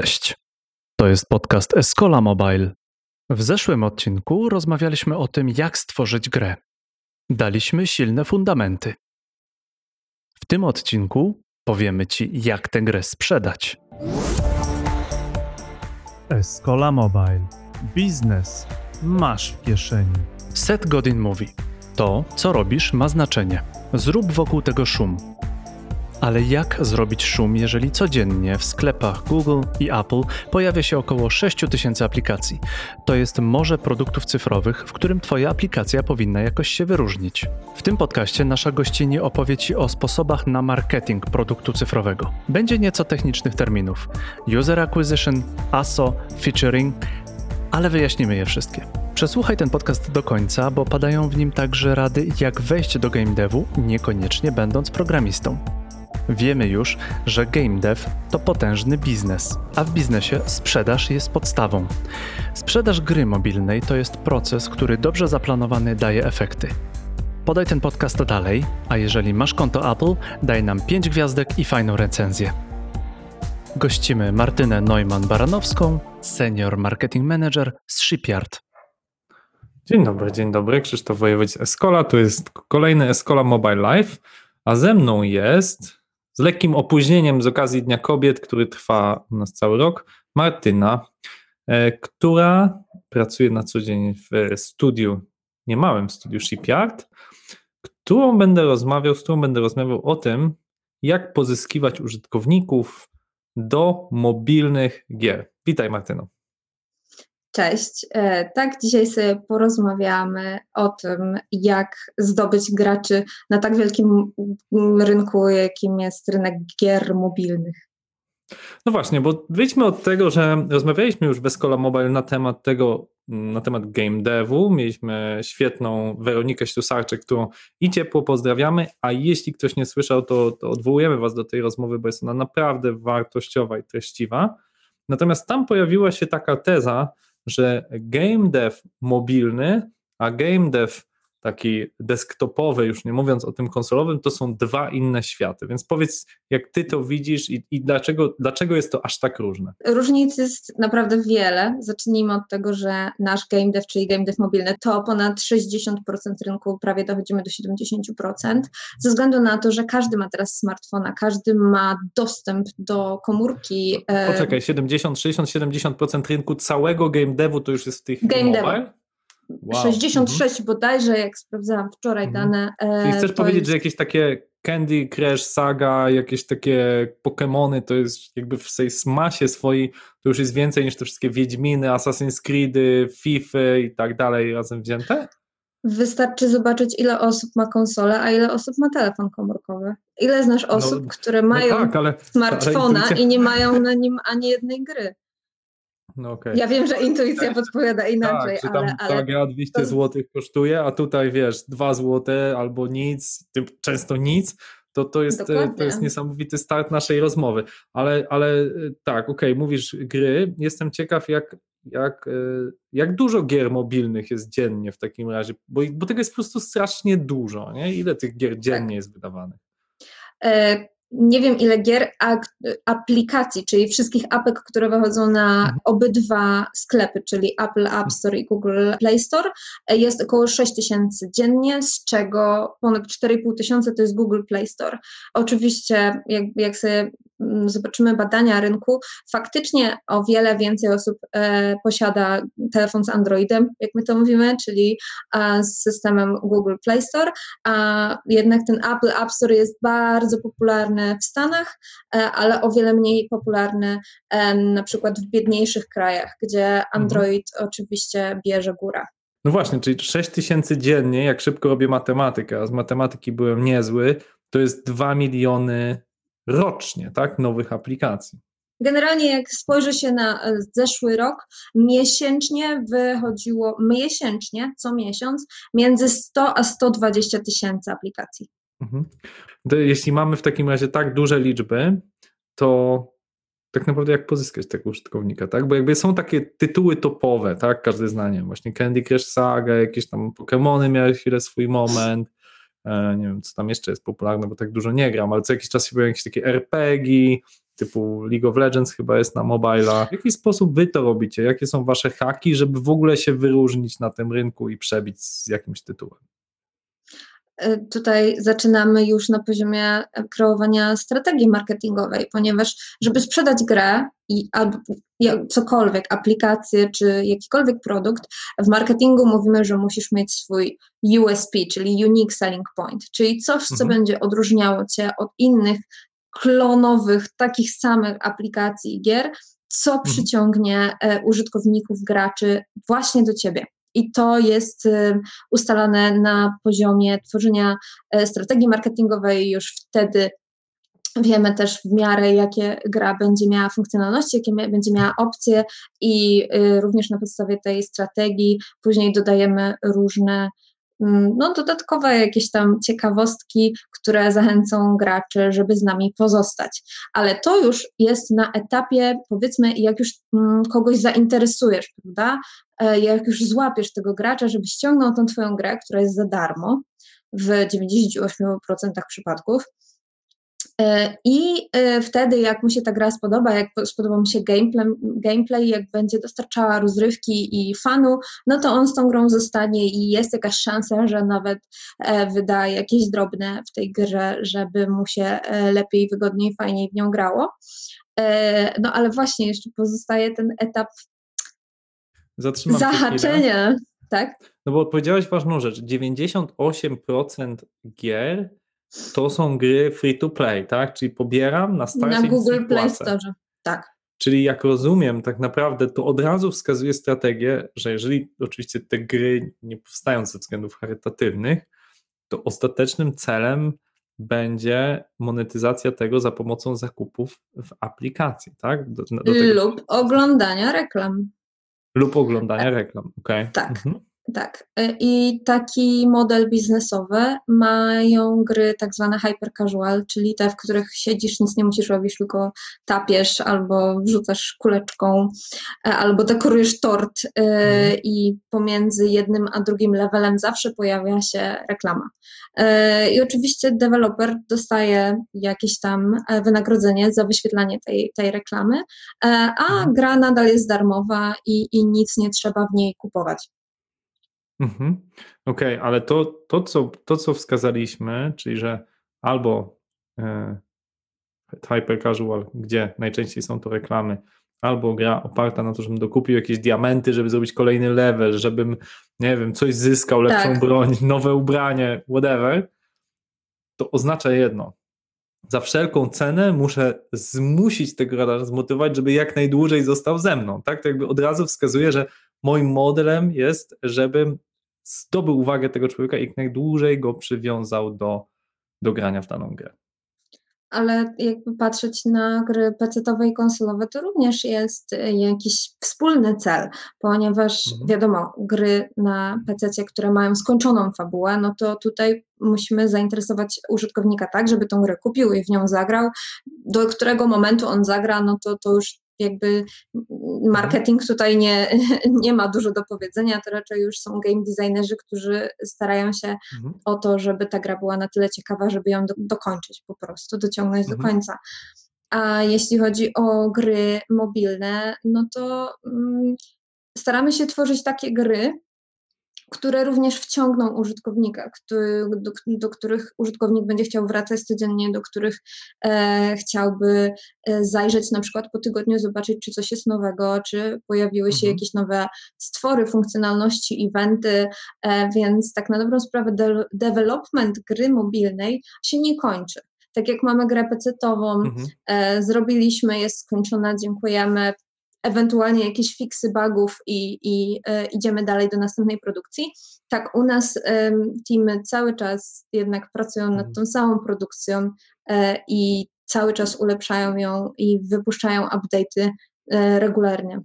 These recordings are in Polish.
Cześć. To jest podcast Escola Mobile. W zeszłym odcinku rozmawialiśmy o tym, jak stworzyć grę. Daliśmy silne fundamenty. W tym odcinku powiemy Ci, jak tę grę sprzedać. Escola Mobile. Biznes masz w kieszeni. Set Godin mówi: To, co robisz, ma znaczenie. Zrób wokół tego szum. Ale jak zrobić szum, jeżeli codziennie w sklepach Google i Apple pojawia się około 6000 aplikacji? To jest morze produktów cyfrowych, w którym Twoja aplikacja powinna jakoś się wyróżnić. W tym podcaście nasza gościni opowie Ci o sposobach na marketing produktu cyfrowego. Będzie nieco technicznych terminów: user acquisition, ASO, featuring, ale wyjaśnimy je wszystkie. Przesłuchaj ten podcast do końca, bo padają w nim także rady, jak wejść do game devu, niekoniecznie będąc programistą. Wiemy już, że game dev to potężny biznes, a w biznesie sprzedaż jest podstawą. Sprzedaż gry mobilnej to jest proces, który dobrze zaplanowany daje efekty. Podaj ten podcast dalej, a jeżeli masz konto Apple, daj nam 5 gwiazdek i fajną recenzję. Gościmy Martynę Neumann-Baranowską, senior marketing manager z Shipyard. Dzień dobry, dzień dobry. Krzysztof Wojewódz Escola, to jest kolejny Escola Mobile Live, a ze mną jest z lekkim opóźnieniem z okazji Dnia Kobiet, który trwa u nas cały rok, Martyna, e, która pracuje na co dzień w studiu, niemałym studiu Shipyard, którą będę rozmawiał, z którą będę rozmawiał o tym, jak pozyskiwać użytkowników do mobilnych gier. Witaj Martyno. Cześć. E, tak, dzisiaj sobie porozmawiamy o tym, jak zdobyć graczy na tak wielkim rynku, jakim jest rynek gier mobilnych. No właśnie, bo wyjdźmy od tego, że rozmawialiśmy już w Escola Mobile na temat tego, na temat game devu. Mieliśmy świetną Weronikę Ślusarczyk, którą i ciepło pozdrawiamy, a jeśli ktoś nie słyszał, to, to odwołujemy Was do tej rozmowy, bo jest ona naprawdę wartościowa i treściwa. Natomiast tam pojawiła się taka teza, że game dev mobilny, a game dev taki desktopowy, już nie mówiąc o tym konsolowym, to są dwa inne światy. Więc powiedz, jak ty to widzisz i, i, dlaczego, dlaczego jest to aż tak różne? Różnic jest naprawdę wiele. Zacznijmy od tego, że nasz game dev, czyli game dev mobilny, to ponad 60% rynku, prawie dochodzimy do 70%, ze względu na to, że każdy ma teraz smartfona, każdy ma dostęp do komórki. E, Poczekaj, 70, 60, 70% rynku całego game devu to już jest w tych game mobile? Dev. Wow. 66 mhm. bodajże, jak sprawdzałam wczoraj mhm. dane. E, Czyli chcesz powiedzieć, jest... że jakieś takie Candy Crush Saga, jakieś takie Pokémony, to jest jakby w tej masie swojej, to już jest więcej niż te wszystkie Wiedźminy, Assassin's Creedy, FIFA i tak dalej razem wzięte? Wystarczy zobaczyć, ile osób ma konsolę, a ile osób ma telefon komórkowy. Ile znasz no, osób, no, które mają no tak, ale, smartfona ale i nie mają na nim ani jednej gry? No okay. Ja wiem, że intuicja tak, podpowiada inaczej, tak, ale, ale... Ta gra 200 to... zł kosztuje, a tutaj wiesz, 2 zł albo nic, często nic, to, to, jest, to jest niesamowity start naszej rozmowy. Ale, ale tak, okej, okay, mówisz gry, jestem ciekaw jak, jak, jak dużo gier mobilnych jest dziennie w takim razie, bo, bo tego jest po prostu strasznie dużo, nie? Ile tych gier dziennie tak. jest wydawanych? E nie wiem ile gier, a aplikacji, czyli wszystkich apek, które wychodzą na mhm. obydwa sklepy, czyli Apple App Store i Google Play Store, jest około 6 tysięcy dziennie, z czego ponad 4,5 tysiąca to jest Google Play Store. Oczywiście, jak, jak sobie Mm, zobaczymy badania rynku, faktycznie o wiele więcej osób e, posiada telefon z Androidem, jak my to mówimy, czyli e, z systemem Google Play Store, a jednak ten Apple App Store jest bardzo popularny w Stanach, e, ale o wiele mniej popularny na przykład w biedniejszych krajach, gdzie mhm. Android mhm. oczywiście bierze górę. No właśnie, czyli 6 tysięcy dziennie, jak szybko robię matematykę, a z matematyki byłem niezły, to jest 2 miliony rocznie, tak, nowych aplikacji. Generalnie jak spojrzy się na e, zeszły rok, miesięcznie wychodziło, miesięcznie, co miesiąc, między 100 a 120 tysięcy aplikacji. Mhm. jeśli mamy w takim razie tak duże liczby, to tak naprawdę jak pozyskać tego użytkownika, tak? Bo jakby są takie tytuły topowe, tak? Każdy zna, nie właśnie Candy Crush Saga, jakieś tam Pokémony miały chwilę swój moment, E, nie wiem, co tam jeszcze jest popularne, bo tak dużo nie gram, ale co jakiś czas się pojawiają jakieś takie RPG, typu League of Legends chyba jest na mobila. W jaki sposób wy to robicie? Jakie są wasze haki, żeby w ogóle się wyróżnić na tym rynku i przebić z jakimś tytułem? E, tutaj zaczynamy już na poziomie e, kreowania strategii marketingowej, ponieważ żeby sprzedać grę i albo cokolwiek, aplikację czy jakikolwiek produkt, w marketingu mówimy, że musisz mieć swój USP, czyli Unique Selling Point, czyli coś, co mhm. będzie odróżniało cię od innych klonowych, takich samych aplikacji i gier, co mhm. przyciągnie e, użytkowników, graczy właśnie do ciebie. I to jest y, ustalane na poziomie tworzenia e, strategii marketingowej. Już wtedy Wiemy też w miarę, jakie gra będzie miała funkcjonalności, jakie będzie miała opcje, i y, również na podstawie tej strategii później dodajemy różne no, dodatkowe jakieś tam ciekawostki, które zachęcą graczy, żeby z nami pozostać. Ale to już jest na etapie, powiedzmy, jak już mm, kogoś zainteresujesz, prawda? E, jak już złapiesz tego gracza, żeby ściągnął tą Twoją grę, która jest za darmo w 98% przypadków, I e, wtedy, jak mu się ta gra spodoba, jak spodoba mu się gameplay, gameplay, jak będzie dostarczała rozrywki i fanu, no to on z tą grą zostanie i jest jakaś szansa, że nawet e, wyda jakieś drobne w tej grze, żeby mu się lepiej, wygodniej, fajniej w nią grało. No ale właśnie jeszcze pozostaje ten etap Zatrzymam zahaczenia. Tak? No bo powiedziałeś ważną rzecz. 98% gier to są gry free to play, tak? Czyli pobieram na starcie Na Google Play Store, tak. Czyli jak rozumiem, tak naprawdę to od razu wskazuje strategię, że jeżeli oczywiście te gry nie powstają ze względów charytatywnych, to ostatecznym celem będzie monetyzacja tego za pomocą zakupów w aplikacji, tak? Do, do Lub oglądania reklam. Lub oglądania reklam, okej. Okay. Tak. Mhm. Tak. Y, I taki model biznesowy mają gry tak zwane hyper casual, czyli te, w których siedzisz, nic nie musisz robić, tylko tapiesz albo wrzucasz kuleczką, e, albo dekorujesz tort y, mhm. i pomiędzy jednym a drugim levelem zawsze pojawia się reklama. E, I oczywiście deweloper dostaje jakieś tam e, wynagrodzenie za wyświetlanie tej, tej reklamy, a mhm. gra nadal jest darmowa i, i nic nie trzeba w niej kupować. Mhm. Okej, okay, ale to, to, co, to, co wskazaliśmy, czyli że albo e, hyper casual, gdzie najczęściej są to reklamy, albo gra oparta na to, żebym dokupił jakieś diamenty, żeby zrobić kolejny level, żebym, nie wiem, coś zyskał, lepszą tak. broń, nowe ubranie, whatever, to oznacza jedno. Za wszelką cenę muszę zmusić tego radara, zmotywować, żeby jak najdłużej został ze mną. Tak? To jakby od razu wskazuje, że moim modelem jest, żebym zdobył uwagę tego człowieka i jak najdłużej go przywiązał do, do grania w daną grę. Ale jakby patrzeć na gry pecetowe i konsolowe, to również jest y, jakiś wspólny cel, ponieważ mhm. wiadomo, gry na PC, które mają skończoną fabułę, no to tutaj musimy zainteresować użytkownika tak, żeby tą grę kupił i w nią zagrał. Do którego momentu on zagra, no to, to już jakby marketing tutaj nie, nie ma dużo do powiedzenia, to raczej już są game designerzy, którzy starają się mhm. o to, żeby ta gra była na tyle ciekawa, żeby ją do, dokończyć po prostu, dociągnąć mhm. do końca. A jeśli chodzi o gry mobilne, no to mm, staramy się tworzyć takie gry, które również wciągną użytkownika, który, do, do, których użytkownik będzie chciał wracać codziennie, do których e, chciałby e, zajrzeć na przykład po tygodniu, zobaczyć, czy coś jest nowego, czy pojawiły się mhm. jakieś nowe stwory, funkcjonalności, eventy, e, więc tak na dobrą sprawę de development gry mobilnej się nie kończy tak jak mamy grę pecetową, mhm. e, zrobiliśmy, jest skończona, dziękujemy, ewentualnie jakieś fiksy bugów i, i e, idziemy dalej do następnej produkcji. Tak, u nas e, teamy cały czas jednak pracują nad mhm. tą samą produkcją e, i cały czas ulepszają ją i wypuszczają update'y e, regularnie.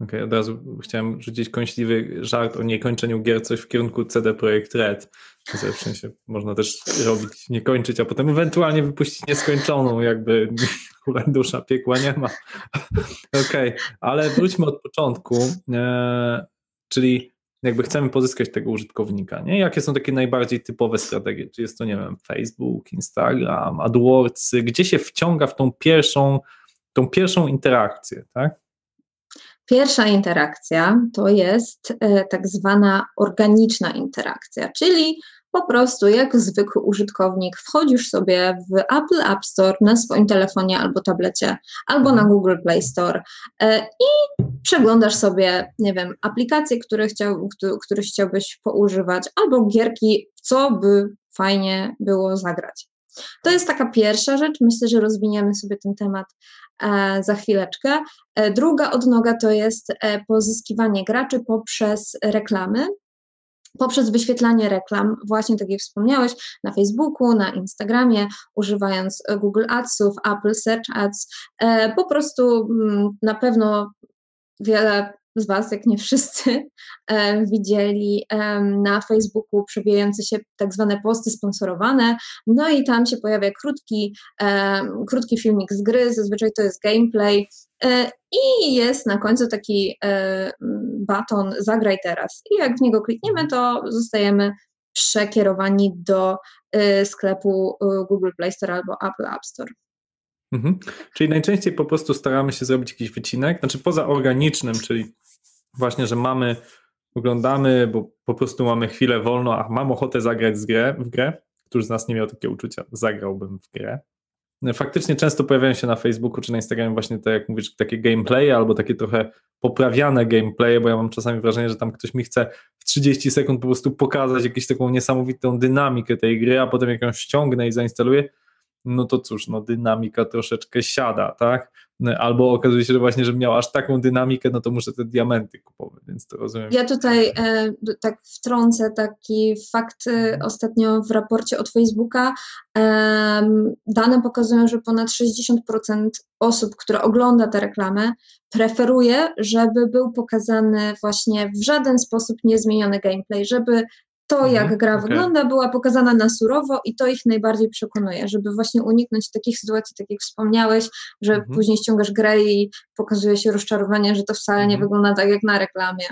Okej, okay, od razu chciałem rzucić kąśliwy żart o niekończeniu gier, coś w kierunku CD Projekt Red. W sensie można też robić, nie kończyć, a potem ewentualnie wypuścić nieskończoną, jakby dusza piekła nie ma. Okej, okay, ale wróćmy od początku, e, czyli jakby chcemy pozyskać tego użytkownika, nie? Jakie są takie najbardziej typowe strategie? Czy jest to, nie wiem, Facebook, Instagram, AdWordsy, gdzie się wciąga w tą pierwszą, tą pierwszą interakcję, tak? Pierwsza interakcja to jest e, tak zwana organiczna interakcja, czyli po prostu jak zwykły użytkownik wchodzisz sobie w Apple App Store na swoim telefonie albo tablecie, albo na Google Play Store e, i przeglądasz sobie, nie wiem, aplikacje, które, chciał, które chciałbyś poużywać, albo gierki, co by fajnie było zagrać. To jest taka pierwsza rzecz. Myślę, że rozwiniemy sobie ten temat e, za chwileczkę. E, druga odnoga to jest e, pozyskiwanie graczy poprzez reklamy. Poprzez wyświetlanie reklam, właśnie tak jak wspomniałeś, na Facebooku, na Instagramie, używając Google Adsów, Apple Search Ads, po prostu mm, na pewno wiele z Was, jak nie wszyscy, widzieli na Facebooku przebijające się tak zwane posty sponsorowane, no i tam się pojawia krótki, krótki filmik z gry, zazwyczaj to jest gameplay. E, i jest na końcu taki e, baton zagraj teraz i jak w niego klikniemy, to zostajemy przekierowani do e, sklepu Google Play Store albo Apple App Store. Mhm. Czyli najczęściej po prostu staramy się zrobić jakiś wycinek, znaczy poza organicznym, czyli właśnie, że mamy, oglądamy, bo po prostu mamy chwilę wolno, a mam ochotę zagrać z grę, w grę. Któż z nas nie miał takiego uczucia, zagrałbym w grę. Faktycznie często pojawiają się na Facebooku czy na Instagramie właśnie tak jak mówisz, takie gameplaye albo takie trochę poprawiane gameplaye, bo ja mam czasami wrażenie, że tam ktoś mi chce w 30 sekund po prostu pokazać jakąś taką niesamowitą dynamikę tej gry, a potem jak ją ściągnę i zainstaluję, no to cóż, no dynamika troszeczkę siada, tak? Albo okazuje się, że właśnie, że miał aż taką dynamikę, no to muszę te diamenty kupować, więc to rozumiem. Ja tutaj e, tak wtrącę taki fakt e, ostatnio w raporcie od Facebooka. E, dane pokazują, że ponad 60% osób, które ogląda te reklamy, preferuje, żeby był pokazany właśnie w żaden sposób niezmieniony gameplay, żeby to, mhm, jak gra okay. wygląda, była pokazana na surowo i to ich najbardziej przekonuje, żeby właśnie uniknąć takich sytuacji, tak jak wspomniałeś, że mhm. później ściągasz grę i pokazuje się rozczarowanie, że to wcale nie mhm. wygląda tak jak na reklamie.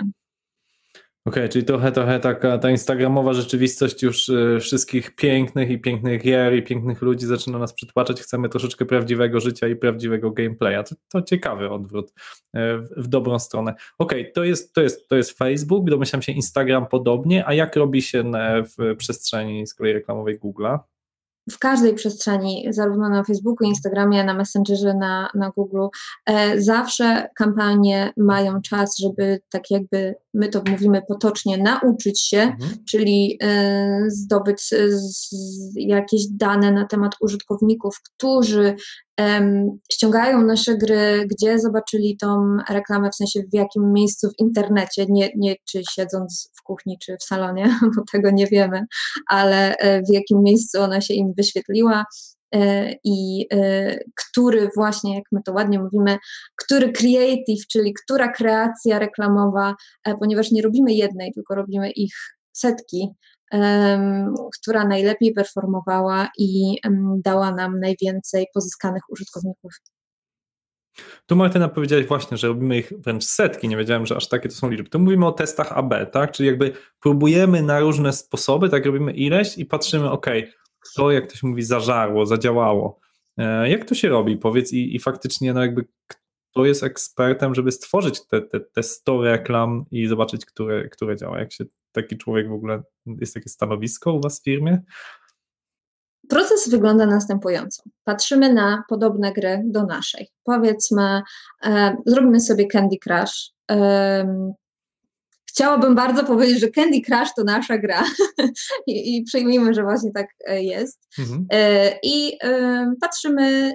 Okej, okay, czyli trochę, trochę taka ta instagramowa rzeczywistość już y, wszystkich pięknych i pięknych gier i pięknych ludzi zaczyna nas przytłaczać. Chcemy troszeczkę prawdziwego życia i prawdziwego gameplaya. To, to ciekawy odwrót y, w, w dobrą stronę. Okej, okay, to, jest, to, jest, to jest Facebook, domyślam się Instagram podobnie, a jak robi się w przestrzeni z kolei reklamowej Google'a? W każdej przestrzeni, zarówno na Facebooku, Instagramie, na Messengerze, na, na Google, e, zawsze kampanie mają czas, żeby tak jakby my to mówimy potocznie, nauczyć się, mhm. czyli e, zdobyć z, jakieś dane na temat użytkowników, którzy ściągają nasze gry, gdzie zobaczyli tą reklamę, w sensie w jakim miejscu w internecie, nie, nie czy siedząc w kuchni, czy w salonie, bo tego nie wiemy, ale e, w jakim miejscu ona się im wyświetliła e, i e, który właśnie, jak my to ładnie mówimy, który creative, czyli która kreacja reklamowa, ponieważ nie robimy jednej, tylko robimy ich setki, która najlepiej performowała i dała nam najwięcej pozyskanych użytkowników. Tu Martyna powiedziałeś właśnie, że robimy ich wręcz setki, nie wiedziałem, że aż takie to są liczby. Tu mówimy o testach AB, tak? Czyli jakby próbujemy na różne sposoby, tak robimy ileś i patrzymy, ok, to jak ktoś mówi zażarło, zadziałało. E, jak to się robi, powiedz i, i faktycznie no jakby kto jest ekspertem, żeby stworzyć te, te, te 100 reklam i zobaczyć, które, które działa. Jak się taki człowiek w ogóle, jest takie stanowisko u Was w firmie? Proces wygląda następująco. Patrzymy na podobne gry do naszej. Powiedzmy, e, zrobimy sobie Candy Crush. E, chciałabym bardzo powiedzieć, że Candy Crush to nasza gra I, i przyjmijmy, że właśnie tak e, jest. Mhm. E, I e, patrzymy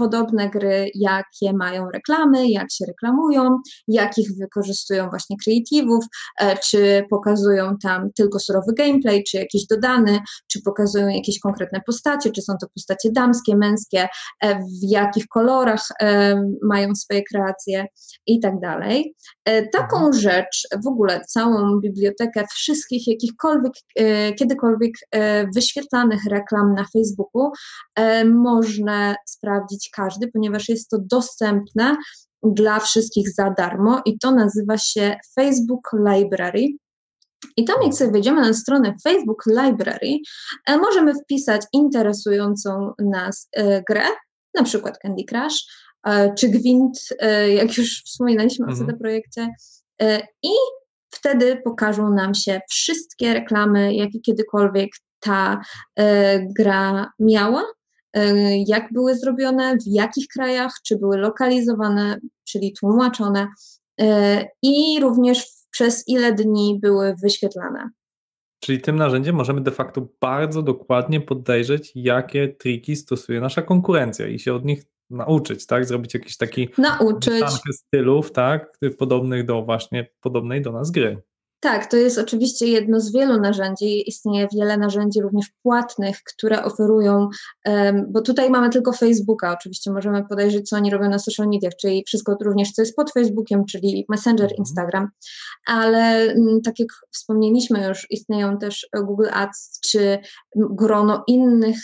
podobne gry, jakie mają reklamy, jak się reklamują, jakich wykorzystują właśnie kreatywów, e, czy pokazują tam tylko surowy gameplay, czy jakiś dodany, czy pokazują jakieś konkretne postacie, czy są to postacie damskie, męskie, e, w jakich kolorach e, mają swoje kreacje i tak dalej. Taką mhm. rzecz, w ogóle całą bibliotekę wszystkich jakichkolwiek, kiedykolwiek wyświetlanych reklam na Facebooku można sprawdzić każdy, ponieważ jest to dostępne dla wszystkich za darmo i to nazywa się Facebook Library. I tam, jak sobie wejdziemy na stronę Facebook Library, e, możemy wpisać interesującą nas e, grę, na przykład Candy Crush, e, czy Gwint, jak już wspominaliśmy o Mhm. CD Projekcie, i wtedy pokażą nam się wszystkie reklamy, jakie kiedykolwiek ta gra miała, jak były zrobione, w jakich krajach, czy były lokalizowane, czyli tłumaczone e, i również przez ile dni były wyświetlane. Czyli tym narzędziem możemy de facto bardzo dokładnie podejrzeć, jakie triki stosuje nasza konkurencja i się od nich nauczyć, tak? Zrobić jakiś taki Nauczyć. stylów, tak? Podobnych do właśnie podobnej do nas gry. Tak, to jest oczywiście jedno z wielu narzędzi. Istnieje wiele narzędzi również płatnych, które oferują, bo tutaj mamy tylko Facebooka. Oczywiście możemy podejrzeć, co oni robią na social mediach, czyli wszystko również, co jest pod Facebookiem, czyli Messenger, Mhm. Instagram. Ale mm, tak jak wspomnieliśmy już, istnieją też Google Ads czy grono innych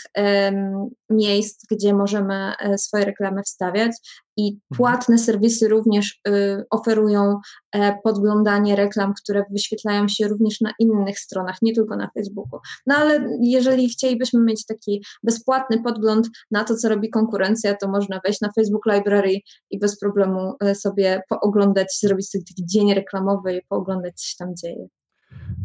miejsc, gdzie możemy e, swoje reklamy wstawiać. I płatne serwisy również y, oferują e, podglądanie reklam, które wyświetlają się również na innych stronach, nie tylko na Facebooku. No ale jeżeli chcielibyśmy mieć taki bezpłatny podgląd na to, co robi konkurencja, to można wejść na Facebook Library i bez problemu e, sobie pooglądać, zrobić sobie taki dzień reklamowy i pooglądać, co się tam dzieje.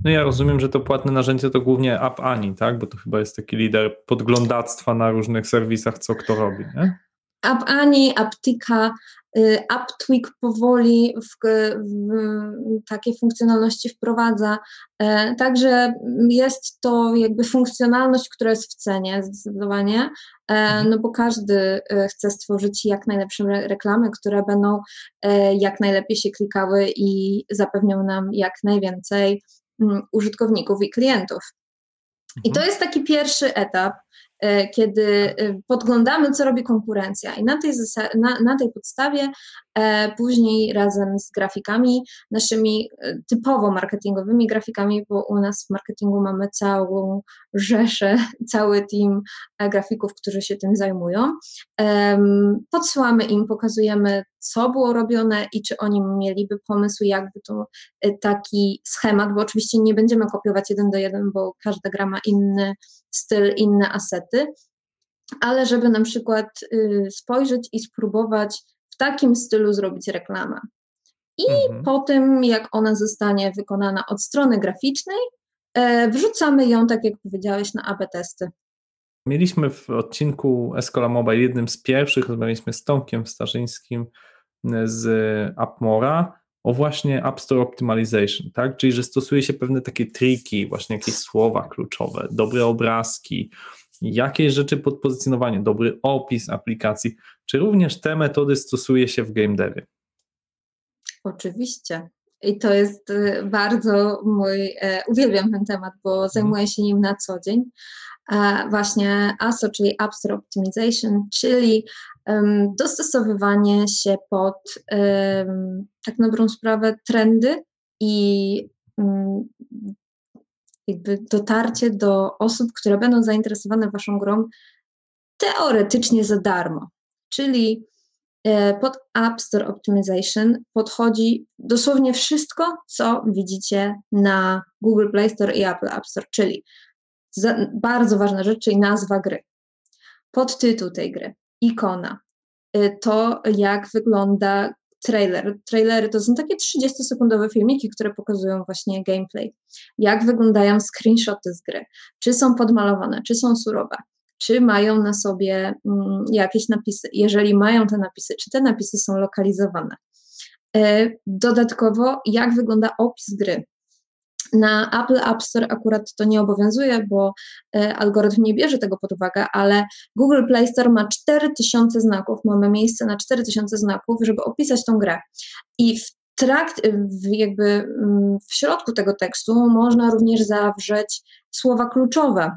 No ja rozumiem, że to płatne narzędzie to głównie App Ani, tak? Bo to chyba jest taki lider podglądactwa na różnych serwisach, co kto robi, nie? App Ani, Aptika, y, AppTweak powoli w, w takie funkcjonalności wprowadza. E, Także jest to jakby funkcjonalność, która jest w cenie zdecydowanie, e, no bo każdy e, chce stworzyć jak najlepsze re- reklamy, które będą jak najlepiej się klikały i zapewnią nam jak najwięcej mm, użytkowników i klientów. I to jest taki pierwszy etap, kiedy e, podglądamy, co robi konkurencja, i na tej, na, na tej podstawie e, później razem z grafikami, naszymi e, typowo marketingowymi grafikami, bo u nas w marketingu mamy całą rzeszę, cały team e, grafików, którzy się tym zajmują. Podsyłamy im, pokazujemy, co było robione i czy oni mieliby pomysł, jakby to e, taki schemat, bo oczywiście nie będziemy kopiować jeden do jeden, bo każda gra ma inny styl, inne asety, ale żeby na przykład y, spojrzeć i spróbować takim stylu zrobić reklamę. I Mhm. po tym, jak ona zostanie wykonana od strony graficznej, e, wrzucamy ją, tak jak powiedziałeś, na AB testy. Mieliśmy w odcinku Escola Mobile, jednym z pierwszych, rozmawialiśmy z Tomkiem Starzyńskim z Appmora o właśnie App Store Optimization, tak? Czyli, że stosuje się pewne takie triki, właśnie jakieś słowa kluczowe, dobre obrazki, jakieś rzeczy pod pozycjonowanie, dobry opis aplikacji, czy również te metody stosuje się w game devie? Oczywiście. I to jest y, bardzo mój, e, uwielbiam ten temat, bo zajmuję się nim na co dzień. E, właśnie ASO, czyli App Store Optimization, czyli em, dostosowywanie się pod em, tak na dobrą sprawę trendy i mm, jakby dotarcie do osób, które będą zainteresowane Waszą grą teoretycznie za darmo. Czyli e, pod App Store Optimization podchodzi dosłownie wszystko, co widzicie na Google Play Store i Apple App Store, czyli bardzo ważna rzecz, czyli nazwa gry, podtytuł tej gry, ikona, y, to jak wygląda trailer. Trailery to są takie 30-sekundowe filmiki, które pokazują właśnie gameplay. Jak wyglądają screenshoty z gry, czy są podmalowane, czy są surowe, czy mają na sobie mm, jakieś napisy. Jeżeli mają te napisy, czy te napisy są lokalizowane. E, Dodatkowo, jak wygląda opis gry. Na Apple App Store akurat to nie obowiązuje, bo e, algorytm nie bierze tego pod uwagę, ale Google Play Store ma 4000 znaków, mamy miejsce na 4000 znaków, żeby opisać tą grę. I w trakt, jakby mm, w środku tego tekstu można również zawrzeć słowa kluczowe,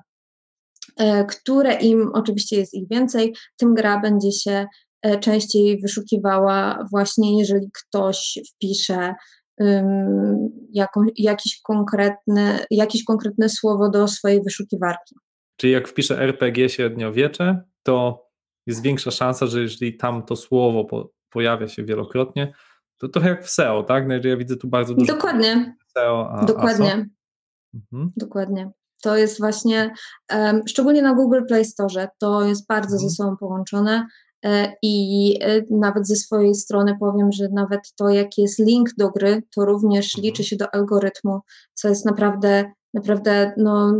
które im, oczywiście jest ich więcej, tym gra będzie się e, częściej wyszukiwała właśnie jeżeli ktoś wpisze ym, jaką, jakiś konkretny, jakieś konkretne słowo do swojej wyszukiwarki. Czyli jak wpiszę RPG średniowiecze, to jest większa szansa, że jeżeli tam to słowo po, pojawia się wielokrotnie, to trochę jak w SEO, tak? No, Ja widzę tu bardzo dużo Dokładnie, SEO, a, dokładnie. ASO. Mhm. Dokładnie. To jest właśnie, szczególnie na Google Play Store, to jest bardzo Mhm. ze sobą połączone e, i e, nawet ze swojej strony powiem, że nawet to, jaki jest link do gry, to również Mhm. liczy się do algorytmu, co jest naprawdę, naprawdę no,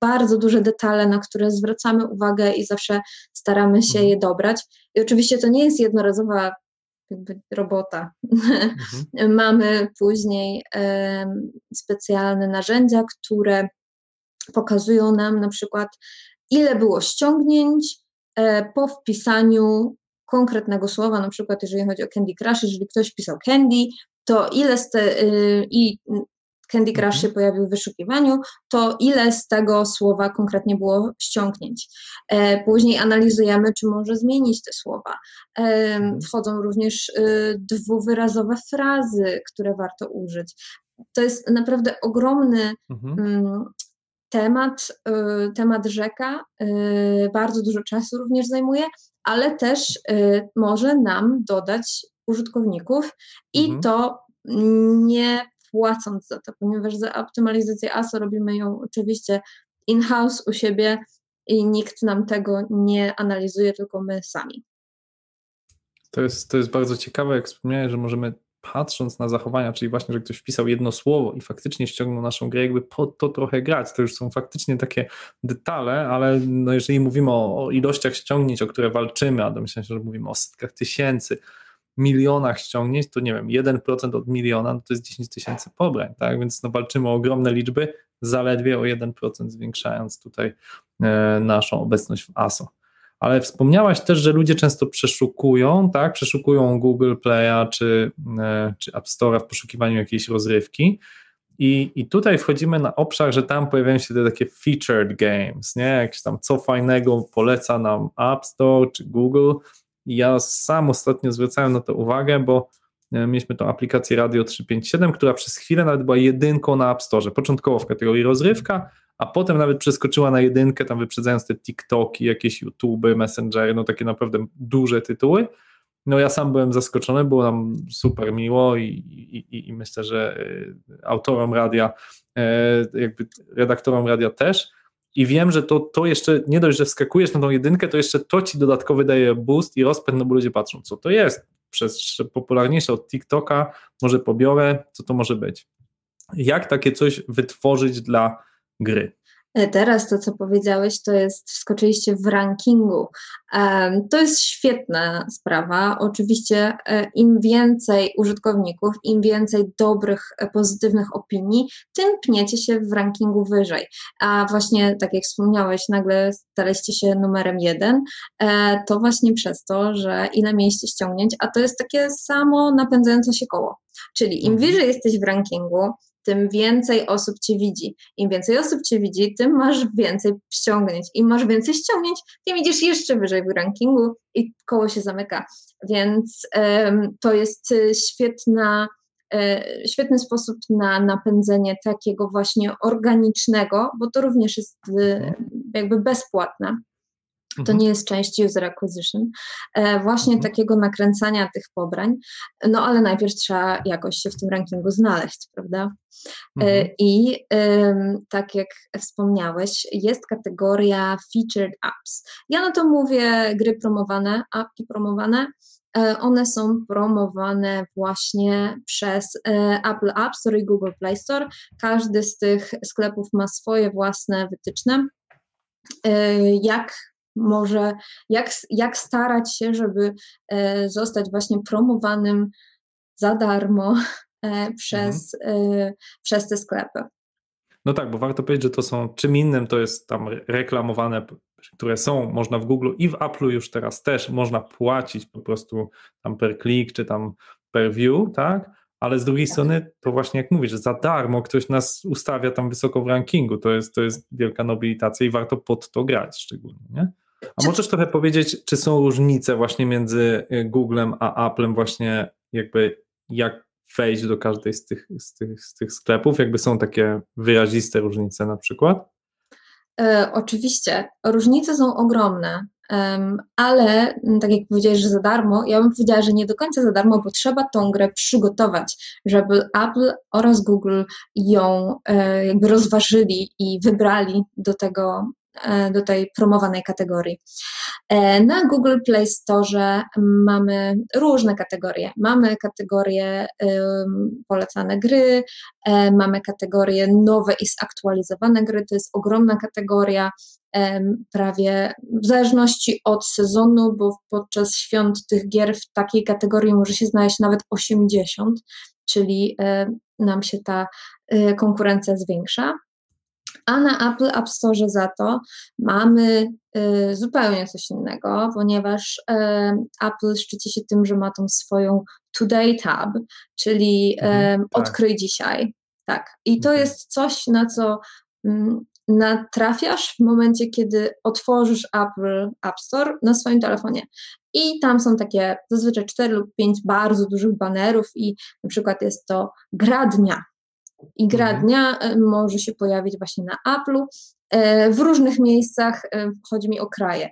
bardzo duże detale, na które zwracamy uwagę i zawsze staramy się Mhm. je dobrać. I oczywiście to nie jest jednorazowa jakby robota. Mhm. Mamy później em, specjalne narzędzia, które pokazują nam na przykład, ile było ściągnięć e, po wpisaniu konkretnego słowa, na przykład jeżeli chodzi o Candy Crush, jeżeli ktoś wpisał Candy, to ile z te, y, i Candy Crush Mhm. się pojawił w wyszukiwaniu, to ile z tego słowa konkretnie było ściągnięć. E, Później analizujemy, czy może zmienić te słowa. E, Mhm. Wchodzą również y, dwuwyrazowe frazy, które warto użyć. To jest naprawdę ogromny Mhm. Temat, y, temat rzeka, y, bardzo dużo czasu również zajmuje, ale też y, może nam dodać użytkowników i Mhm. to nie płacąc za to, ponieważ za optymalizację ASO robimy ją oczywiście in-house u siebie i nikt nam tego nie analizuje, tylko my sami. To jest, to jest bardzo ciekawe, jak wspomniałeś, że możemy patrząc na zachowania, czyli właśnie, że ktoś wpisał jedno słowo i faktycznie ściągnął naszą grę, jakby po to trochę grać. To już są faktycznie takie detale, ale no jeżeli mówimy o, o ilościach ściągnięć, o które walczymy, a domyślam się, że mówimy o setkach tysięcy, milionach ściągnięć, to nie wiem, 1% od miliona no to jest 10 tysięcy pobrań, tak? Więc no walczymy o ogromne liczby, zaledwie o 1% zwiększając tutaj e, naszą obecność w ASO. Ale wspomniałaś też, że ludzie często przeszukują, tak? Przeszukują Google Play'a czy, e, czy App Store'a w poszukiwaniu jakiejś rozrywki. I, I tutaj wchodzimy na obszar, że tam pojawiają się te takie featured games, nie? Jakieś tam co fajnego poleca nam App Store czy Google. I ja sam ostatnio zwracałem na to uwagę, bo mieliśmy tą aplikację Radio 357, która przez chwilę nawet była jedynką na App Store. Początkowo w kategorii rozrywka, a potem nawet przeskoczyła na jedynkę, tam wyprzedzając te TikToki, jakieś YouTube, Messengery, no takie naprawdę duże tytuły. No ja sam byłem zaskoczony, było nam super miło i, i, i myślę, że y, autorom radia, e, jakby redaktorom radia też. I wiem, że to, to jeszcze nie dość, że wskakujesz na tą jedynkę, to jeszcze to ci dodatkowy daje boost i rozpęd, no bo ludzie patrzą, co to jest. Przez popularniejsze od TikToka, może pobiorę, co to może być. Jak takie coś wytworzyć dla gry? E, Teraz to, co powiedziałeś, to jest, wskoczyliście w rankingu. To jest świetna sprawa. Oczywiście e, im więcej użytkowników, im więcej dobrych, e, pozytywnych opinii, tym pniecie się w rankingu wyżej. A właśnie, tak jak wspomniałeś, nagle staliście się numerem jeden, to właśnie przez to, że ile mieliście ściągnięć, a to jest takie samo napędzające się koło. Czyli im Mhm. wyżej jesteś w rankingu, tym więcej osób cię widzi. Im więcej osób cię widzi, tym masz więcej ściągnięć. Im masz więcej ściągnięć, tym idziesz jeszcze wyżej w rankingu i koło się zamyka. Więc em, to jest y, świetna, e, świetny sposób na napędzenie takiego właśnie organicznego, bo to również jest y, jakby bezpłatne. To Mhm. nie jest część user acquisition, e, właśnie Mhm. takiego nakręcania tych pobrań, no ale najpierw trzeba jakoś się w tym rankingu znaleźć, prawda? E, Mhm. I tak jak wspomniałeś, jest kategoria featured apps. Ja na to mówię gry promowane, apki promowane. E, One są promowane właśnie przez Apple App Store i Google Play Store. Każdy z tych sklepów ma swoje własne wytyczne. Jak może, jak, jak starać się, żeby e, zostać właśnie promowanym za darmo e, przez, e, przez te sklepy. No tak, bo warto powiedzieć, że to są czym innym to jest tam reklamowane, które są, można w Google i w Apple'u już teraz też można płacić po prostu tam per klik czy tam per view, tak? Ale z drugiej strony to właśnie jak mówisz, że za darmo ktoś nas ustawia tam wysoko w rankingu, to jest, to jest wielka nobilitacja i warto pod to grać szczególnie, nie? A możesz trochę powiedzieć, czy są różnice właśnie między y, Googlem a Applem właśnie jakby jak wejść do każdej z tych, z tych, z tych sklepów? Jakby są takie wyraziste różnice na przykład? E, oczywiście, różnice są ogromne. em, ale tak jak powiedziałeś, że za darmo, ja bym powiedziała, że nie do końca za darmo, bo trzeba tą grę przygotować, żeby Apple oraz Google ją e, jakby rozważyli i wybrali do tego, do tej promowanej kategorii. E, Na Google Play Store mamy różne kategorie. Mamy kategorie polecane gry, e, mamy kategorie nowe i zaktualizowane gry. To jest ogromna kategoria, prawie w zależności od sezonu, bo podczas świąt tych gier w takiej kategorii może się znaleźć nawet 80, czyli e, nam się ta e, konkurencja zwiększa. A na Apple App Store za to mamy y, zupełnie coś innego, ponieważ y, Apple szczyci się tym, że ma tą swoją Today tab, czyli Mhm, tak. odkryj dzisiaj. Tak. I to Mhm. jest coś, na co mm, natrafiasz w momencie, kiedy otworzysz Apple App Store na swoim telefonie. I tam są takie zazwyczaj 4 lub 5 bardzo dużych banerów, i na przykład jest to gra dnia. I gra Mhm. dnia e, może się pojawić właśnie na Apple'u. E, W różnych miejscach e, chodzi mi o kraje.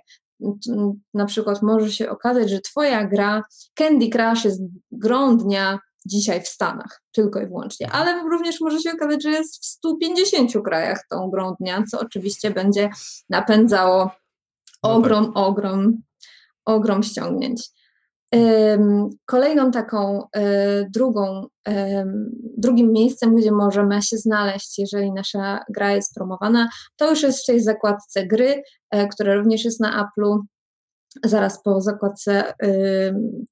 Na przykład może się okazać, że Twoja gra Candy Crush jest grą dnia dzisiaj w Stanach, tylko i wyłącznie, ale również może się okazać, że jest w 150 krajach tą grą dnia, co oczywiście będzie napędzało No tak. ogrom, ogrom, ogrom ściągnięć. Kolejną taką y, drugą, drugim miejscem, gdzie możemy się znaleźć, jeżeli nasza gra jest promowana, to już jest w tej zakładce gry, e, która również jest na Apple'u, zaraz po zakładce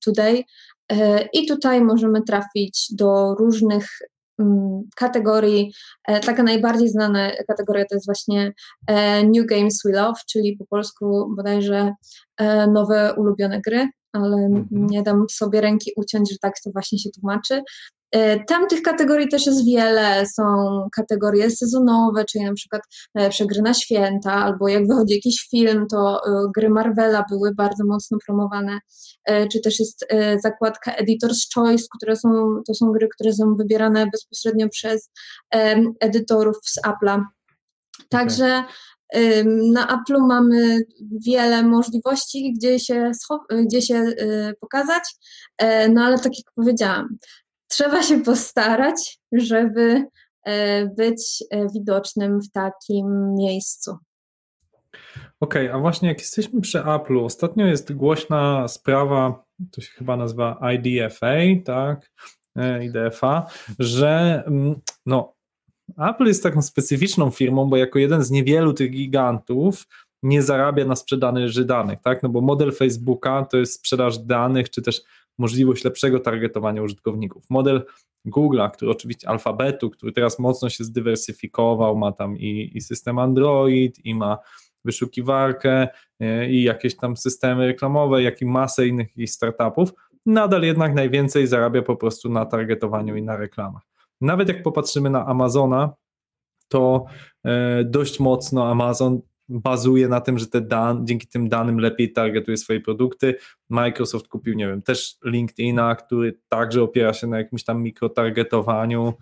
Today. E, I tutaj możemy trafić do różnych mm, kategorii. E, Taka najbardziej znana kategoria to jest właśnie e, New Games We Love, czyli po polsku bodajże e, nowe ulubione gry, ale Mhm. nie dam sobie ręki uciąć, że tak to właśnie się tłumaczy. E, Tam tych kategorii też jest wiele. Są kategorie sezonowe, czyli na przykład najlepsze gry na święta, albo jak wychodzi jakiś film, to e, gry Marvela były bardzo mocno promowane, E, czy też jest zakładka Editor's Choice, które są, to są gry, które są wybierane bezpośrednio przez edytorów z Apple'a. Także na Apple'u mamy wiele możliwości, gdzie się, gdzie się y, pokazać, e, no ale tak jak powiedziałam, trzeba się postarać, żeby e, być e, widocznym w takim miejscu. Okej, a właśnie jak jesteśmy przy Apple'u, ostatnio jest głośna sprawa, to się chyba nazywa IDFA, tak, IDFA, że mm, no, Apple jest taką specyficzną firmą, bo jako jeden z niewielu tych gigantów nie zarabia na sprzedaży danych, tak, no bo model Facebooka to jest sprzedaż danych, czy też możliwość lepszego targetowania użytkowników. Model Google'a, który oczywiście alfabetu, który teraz mocno się zdywersyfikował, ma tam i, i system Android, i ma wyszukiwarkę e, i jakieś tam systemy reklamowe, jak i masę innych startupów, nadal jednak najwięcej zarabia po prostu na targetowaniu i na reklamach. Nawet jak popatrzymy na Amazona, to e, dość mocno Amazon bazuje na tym, że te dan dzięki tym danym lepiej targetuje swoje produkty. Microsoft kupił, nie wiem, też LinkedIna, który także opiera się na jakimś tam mikrotargetowaniu.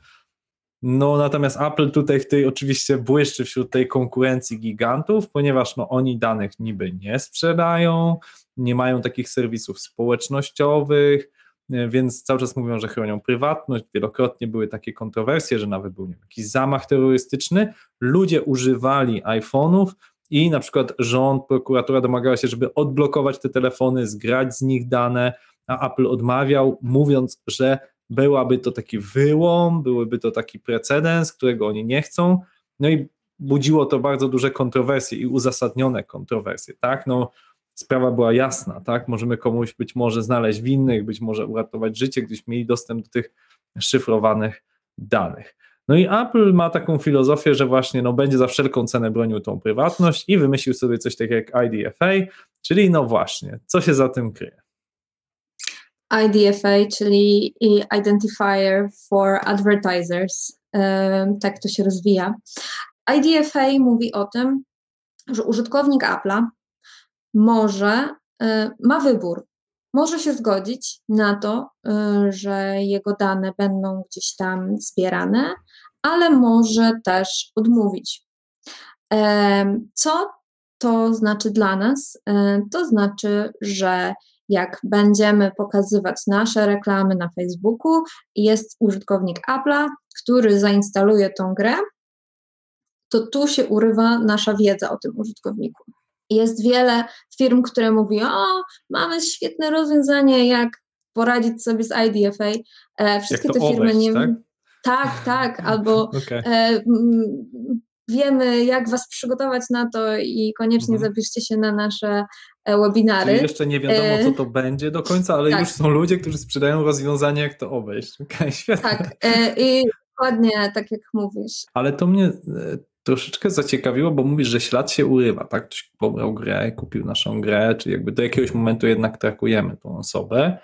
No natomiast Apple tutaj w tej oczywiście błyszczy wśród tej konkurencji gigantów, ponieważ no oni danych niby nie sprzedają, nie mają takich serwisów społecznościowych, więc cały czas mówią, że chronią prywatność. Wielokrotnie były takie kontrowersje, że nawet był nie jakiś zamach terrorystyczny. Ludzie używali iPhone'ów i na przykład rząd, prokuratura domagała się, żeby odblokować te telefony, zgrać z nich dane, a Apple odmawiał, mówiąc, że byłaby to taki wyłom, byłyby to taki precedens, którego oni nie chcą. No i budziło to bardzo duże kontrowersje i uzasadnione kontrowersje, tak? No, sprawa była jasna, tak? Możemy komuś być może znaleźć winnych, być może uratować życie, gdyś mieli dostęp do tych szyfrowanych danych. No i Apple ma taką filozofię, że właśnie no, będzie za wszelką cenę bronił tą prywatność i wymyślił sobie coś takiego jak IDFA, czyli no właśnie, co się za tym kryje? IDFA, czyli Identifier for Advertisers, tak to się rozwija. IDFA mówi o tym, że użytkownik Apple'a może, e, ma wybór. Może się zgodzić na to, e, że jego dane będą gdzieś tam zbierane, ale może też odmówić. Em, Co to znaczy dla nas? E, to znaczy, że jak będziemy pokazywać nasze reklamy na Facebooku jest użytkownik Apple'a, który zainstaluje tą grę, to tu się urywa nasza wiedza o tym użytkowniku. Jest wiele firm, które mówią, o, mamy świetne rozwiązanie, jak poradzić sobie z IDFA. E, wszystkie te firmy obejść, nie. Tak, tak, tak albo okay. e, wiemy, jak Was przygotować na to i koniecznie Mhm. zapiszcie się na nasze e, webinary. Czyli jeszcze nie wiadomo, co to będzie do końca, ale tak. już są ludzie, którzy sprzedają rozwiązanie, jak to obejść. Okay, świetnie. Tak, e, i dokładnie tak jak mówisz. Ale to mnie e, troszeczkę zaciekawiło, bo mówisz, że ślad się urywa, tak? Ktoś pobrał grę, kupił naszą grę, czy jakby do jakiegoś momentu jednak trakujemy tą osobę,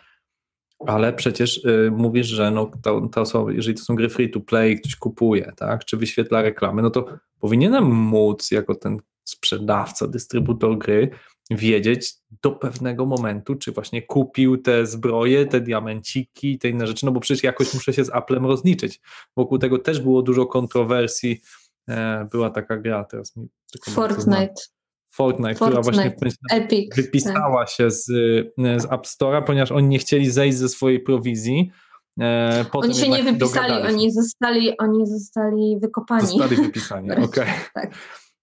ale przecież y, mówisz, że no, ta, ta osoba, jeżeli to są gry free to play, ktoś kupuje, tak? Czy wyświetla reklamy, no to powinienem móc jako ten sprzedawca, dystrybutor gry wiedzieć do pewnego momentu, czy właśnie kupił te zbroje, te diamenciki, te inne rzeczy, no bo przecież jakoś muszę się z Applem rozliczyć. Wokół tego też było dużo kontrowersji. E, była taka gra, teraz mi tylko Fortnite. Fortnite, która właśnie Epic, wypisała tak. się z, z App Store'a, ponieważ oni nie chcieli zejść ze swojej prowizji. E, oni się nie wypisali, oni zostali, oni zostali wykopani. Zostali wypisani, okej. Okay. tak.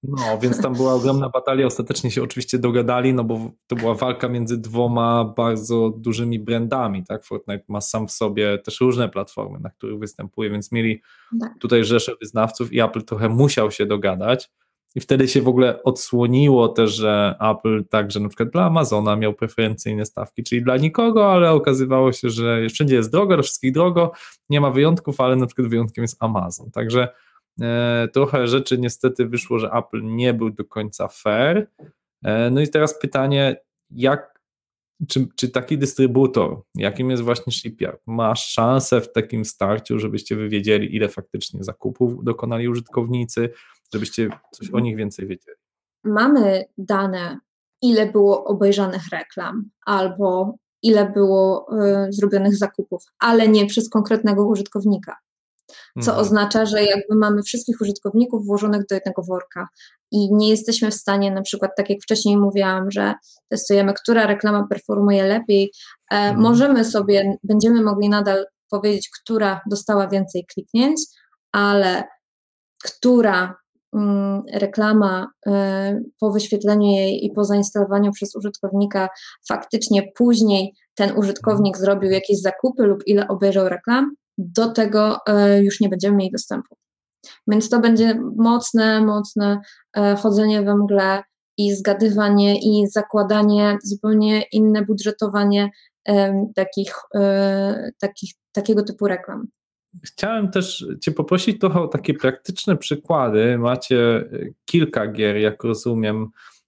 No, więc tam była ogromna batalia. Ostatecznie się oczywiście dogadali, no bo to była walka między dwoma bardzo dużymi brandami. Tak? Fortnite ma sam w sobie też różne platformy, na których występuje, więc mieli tak. tutaj rzesze wyznawców i Apple trochę musiał się dogadać. I wtedy się w ogóle odsłoniło też, że Apple także na przykład dla Amazona miał preferencyjne stawki, czyli dla nikogo, ale okazywało się, że wszędzie jest drogo, dla wszystkich drogo, nie ma wyjątków, ale na przykład wyjątkiem jest Amazon. Także trochę rzeczy niestety wyszło, że Apple nie był do końca fair. E, no i teraz pytanie, jak, czy, czy taki dystrybutor, jakim jest właśnie Shipyard, ma szansę w takim starciu, żebyście wy wiedzieli, ile faktycznie zakupów dokonali użytkownicy, żebyście coś o nich więcej wiedzieli. Mamy dane, ile było obejrzanych reklam albo ile było y, zrobionych zakupów, ale nie przez konkretnego użytkownika. Co mhm. oznacza, że jakby mamy wszystkich użytkowników włożonych do jednego worka i nie jesteśmy w stanie, na przykład, tak jak wcześniej mówiłam, że testujemy, która reklama performuje lepiej, e, mhm. możemy sobie, będziemy mogli nadal powiedzieć, która dostała więcej kliknięć, ale która reklama e, po wyświetleniu jej i po zainstalowaniu przez użytkownika faktycznie później ten użytkownik zrobił jakieś zakupy lub ile obejrzał reklam, do tego e, już nie będziemy mieli dostępu. Więc to będzie mocne, mocne e, chodzenie we mgle i zgadywanie i zakładanie zupełnie inne budżetowanie takich, takich, takiego typu reklam. Chciałem też Cię poprosić trochę o takie praktyczne przykłady. Macie e, kilka gier, jak rozumiem,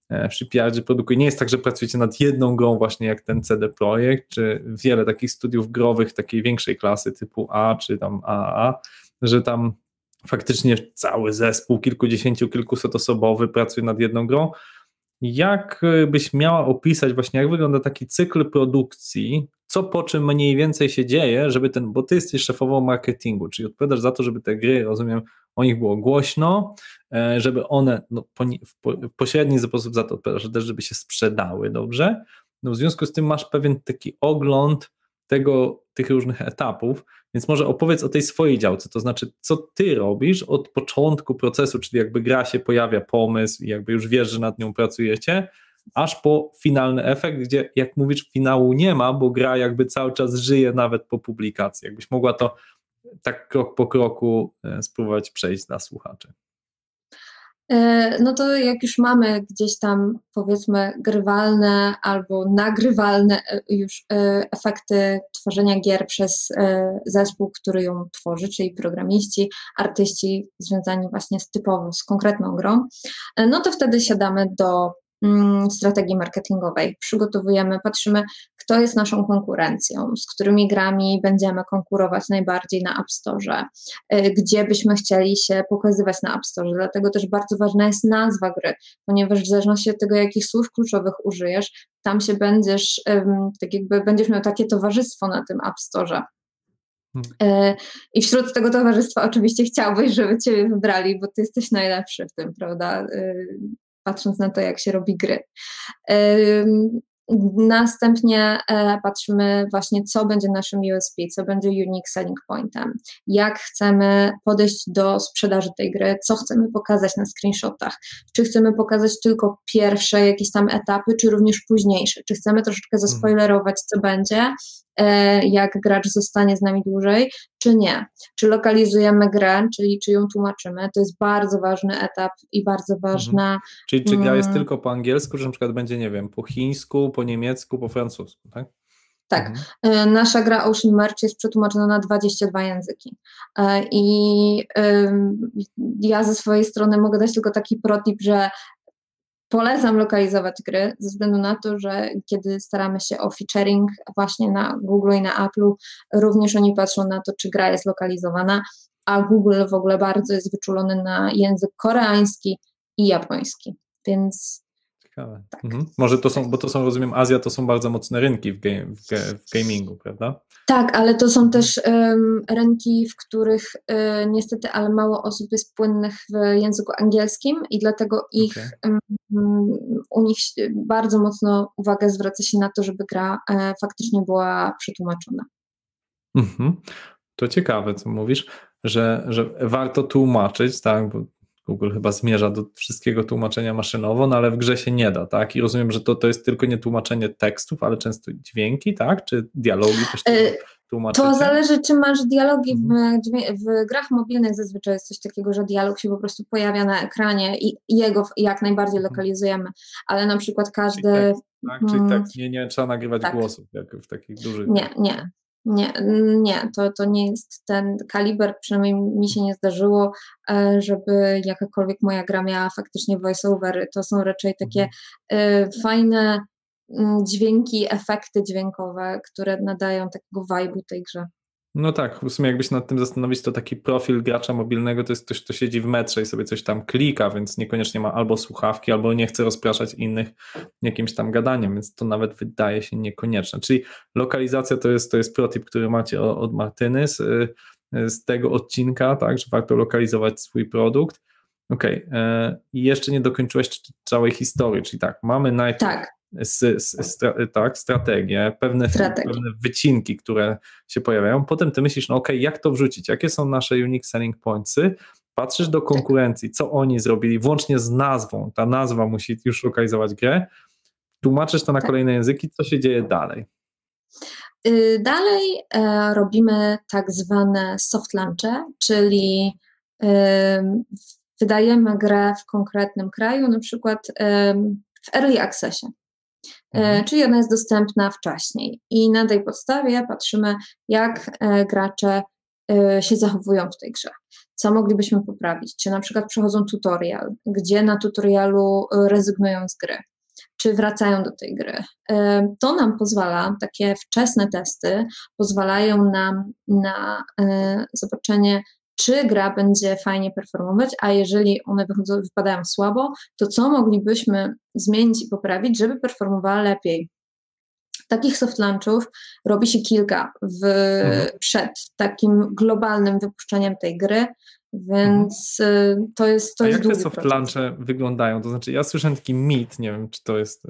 w Shipyardzie produkuje. Nie jest tak, że pracujecie nad jedną grą, właśnie jak ten CD Projekt, czy wiele takich studiów growych takiej większej klasy typu A, czy tam AAA, że tam faktycznie cały zespół kilkudziesięciu, kilkuset osobowy pracuje nad jedną grą. Jak byś miała opisać właśnie, jak wygląda taki cykl produkcji, co po czym mniej więcej się dzieje, żeby ten, bo ty jesteś szefową marketingu, czyli odpowiadasz za to, żeby te gry, rozumiem, o nich było głośno, żeby one no, w pośredni sposób za to też żeby się sprzedały dobrze. No, w związku z tym masz pewien taki ogląd tego, tych różnych etapów, więc może opowiedz o tej swojej działce, to znaczy, co ty robisz od początku procesu, czyli jakby gra się pojawia, pomysł i jakby już wiesz, że nad nią pracujecie, aż po finalny efekt, gdzie jak mówisz, finału nie ma, bo gra jakby cały czas żyje nawet po publikacji. Jakbyś mogła to tak krok po kroku spróbować przejść dla słuchaczy. No to jak już mamy gdzieś tam powiedzmy grywalne albo nagrywalne już efekty tworzenia gier przez zespół, który ją tworzy, czyli programiści, artyści związani właśnie z typowo z konkretną grą, no to wtedy siadamy do strategii marketingowej. Przygotowujemy, patrzymy, kto jest naszą konkurencją, z którymi grami będziemy konkurować najbardziej na App Store, gdzie byśmy chcieli się pokazywać na App Store. Dlatego też bardzo ważna jest nazwa gry, ponieważ w zależności od tego, jakich słów kluczowych użyjesz, tam się będziesz, tak jakby będziesz miał takie towarzystwo na tym App Store. Hmm. I wśród tego towarzystwa oczywiście chciałbyś, żeby Ciebie wybrali, bo Ty jesteś najlepszy w tym, prawda? patrząc na to, jak się robi gry. Następnie e, patrzymy właśnie, co będzie naszym USP, co będzie unique selling pointem, jak chcemy podejść do sprzedaży tej gry, co chcemy pokazać na screenshotach, czy chcemy pokazać tylko pierwsze jakieś tam etapy, czy również późniejsze, czy chcemy troszeczkę Mhm. zaspoilerować, co będzie, jak gracz zostanie z nami dłużej, czy nie. Czy lokalizujemy grę, czyli czy ją tłumaczymy, to jest bardzo ważny etap i bardzo ważna Czyli czy gra jest Mm. tylko po angielsku, czy na przykład będzie, nie wiem, po chińsku, po niemiecku, po francusku, tak? Tak, Mhm. E, Nasza gra Ocean March jest przetłumaczona na 22 języki. E, I ja ze swojej strony mogę dać tylko taki protip, że polecam lokalizować gry, ze względu na to, że kiedy staramy się o featuring właśnie na Google i na Apple, również oni patrzą na to, czy gra jest lokalizowana, a Google w ogóle bardzo jest wyczulony na język koreański i japoński. Więc Ciekawe. Tak. Mhm. Może to są, bo to są, rozumiem, Azja to są bardzo mocne rynki w, game, w, w gamingu, prawda? Tak, ale to są też um, rynki, w których e, niestety, ale mało osób jest płynnych w języku angielskim i dlatego ich, em, u nich bardzo mocno uwagę zwraca się na to, żeby gra e, faktycznie była przetłumaczona. Mhm. To ciekawe, co mówisz, że, że warto tłumaczyć, tak, bo Google chyba zmierza do wszystkiego tłumaczenia maszynowo, no ale w grze się nie da, tak? I rozumiem, że to, to jest tylko nie tłumaczenie tekstów, ale często dźwięki, tak? Czy dialogi też E, tłumaczycie? To zależy, czy masz dialogi w, Mhm. w grach mobilnych zazwyczaj jest coś takiego, że dialog się po prostu pojawia na ekranie i jego jak najbardziej Mhm. lokalizujemy, ale na przykład każdy Tak, czyli mm, tak, nie, nie trzeba nagrywać tak. głosów, jak w takich dużych... Nie, nie. Nie, nie, to, to nie jest ten kaliber, przynajmniej mi się nie zdarzyło, e, żeby jakakolwiek moja gra miała faktycznie voiceovery. To są raczej takie e, fajne mm, dźwięki, efekty dźwiękowe, które nadają takiego vibe'u tej grze. No tak, w sumie jakby się nad tym zastanowić, to taki profil gracza mobilnego to jest ktoś, kto siedzi w metrze i sobie coś tam klika, więc niekoniecznie ma albo słuchawki, albo nie chce rozpraszać innych jakimś tam gadaniem, więc to nawet wydaje się niekonieczne. Czyli lokalizacja to jest, to jest protip, który macie od Martyny z, y, z tego odcinka, tak, że warto lokalizować swój produkt. Okej, e, i jeszcze nie dokończyłeś całej historii, czyli tak, mamy najpierw Tak, stra, tak, strategie, pewne, pewne wycinki, które się pojawiają. Potem ty myślisz, no okej, jak to wrzucić? Jakie są nasze unique selling pointsy? Patrzysz do konkurencji, co oni zrobili, włącznie z nazwą. Ta nazwa musi już lokalizować grę. Tłumaczysz to na Tak. kolejne języki, co się dzieje dalej? Y, Dalej e, robimy tak zwane soft launche, czyli ym, wydajemy grę w konkretnym kraju, na przykład ym, w early accessie. E, Mhm. czyli ona jest dostępna wcześniej. I na tej podstawie patrzymy, jak e, gracze e, się zachowują w tej grze. Co moglibyśmy poprawić? Czy na przykład przechodzą tutorial, gdzie na tutorialu e, rezygnują z gry, czy wracają do tej gry. E, To nam pozwala, takie wczesne testy pozwalają nam na e, zobaczenie, czy gra będzie fajnie performować, a jeżeli one wychodzą, wypadają słabo, to co moglibyśmy zmienić i poprawić, żeby performowała lepiej. Takich soft launchów robi się kilka w, Mhm. przed takim globalnym wypuszczeniem tej gry, więc y, to jest to A jest jak te soft launche wyglądają? To znaczy, ja słyszałem taki mit, nie wiem, czy to jest,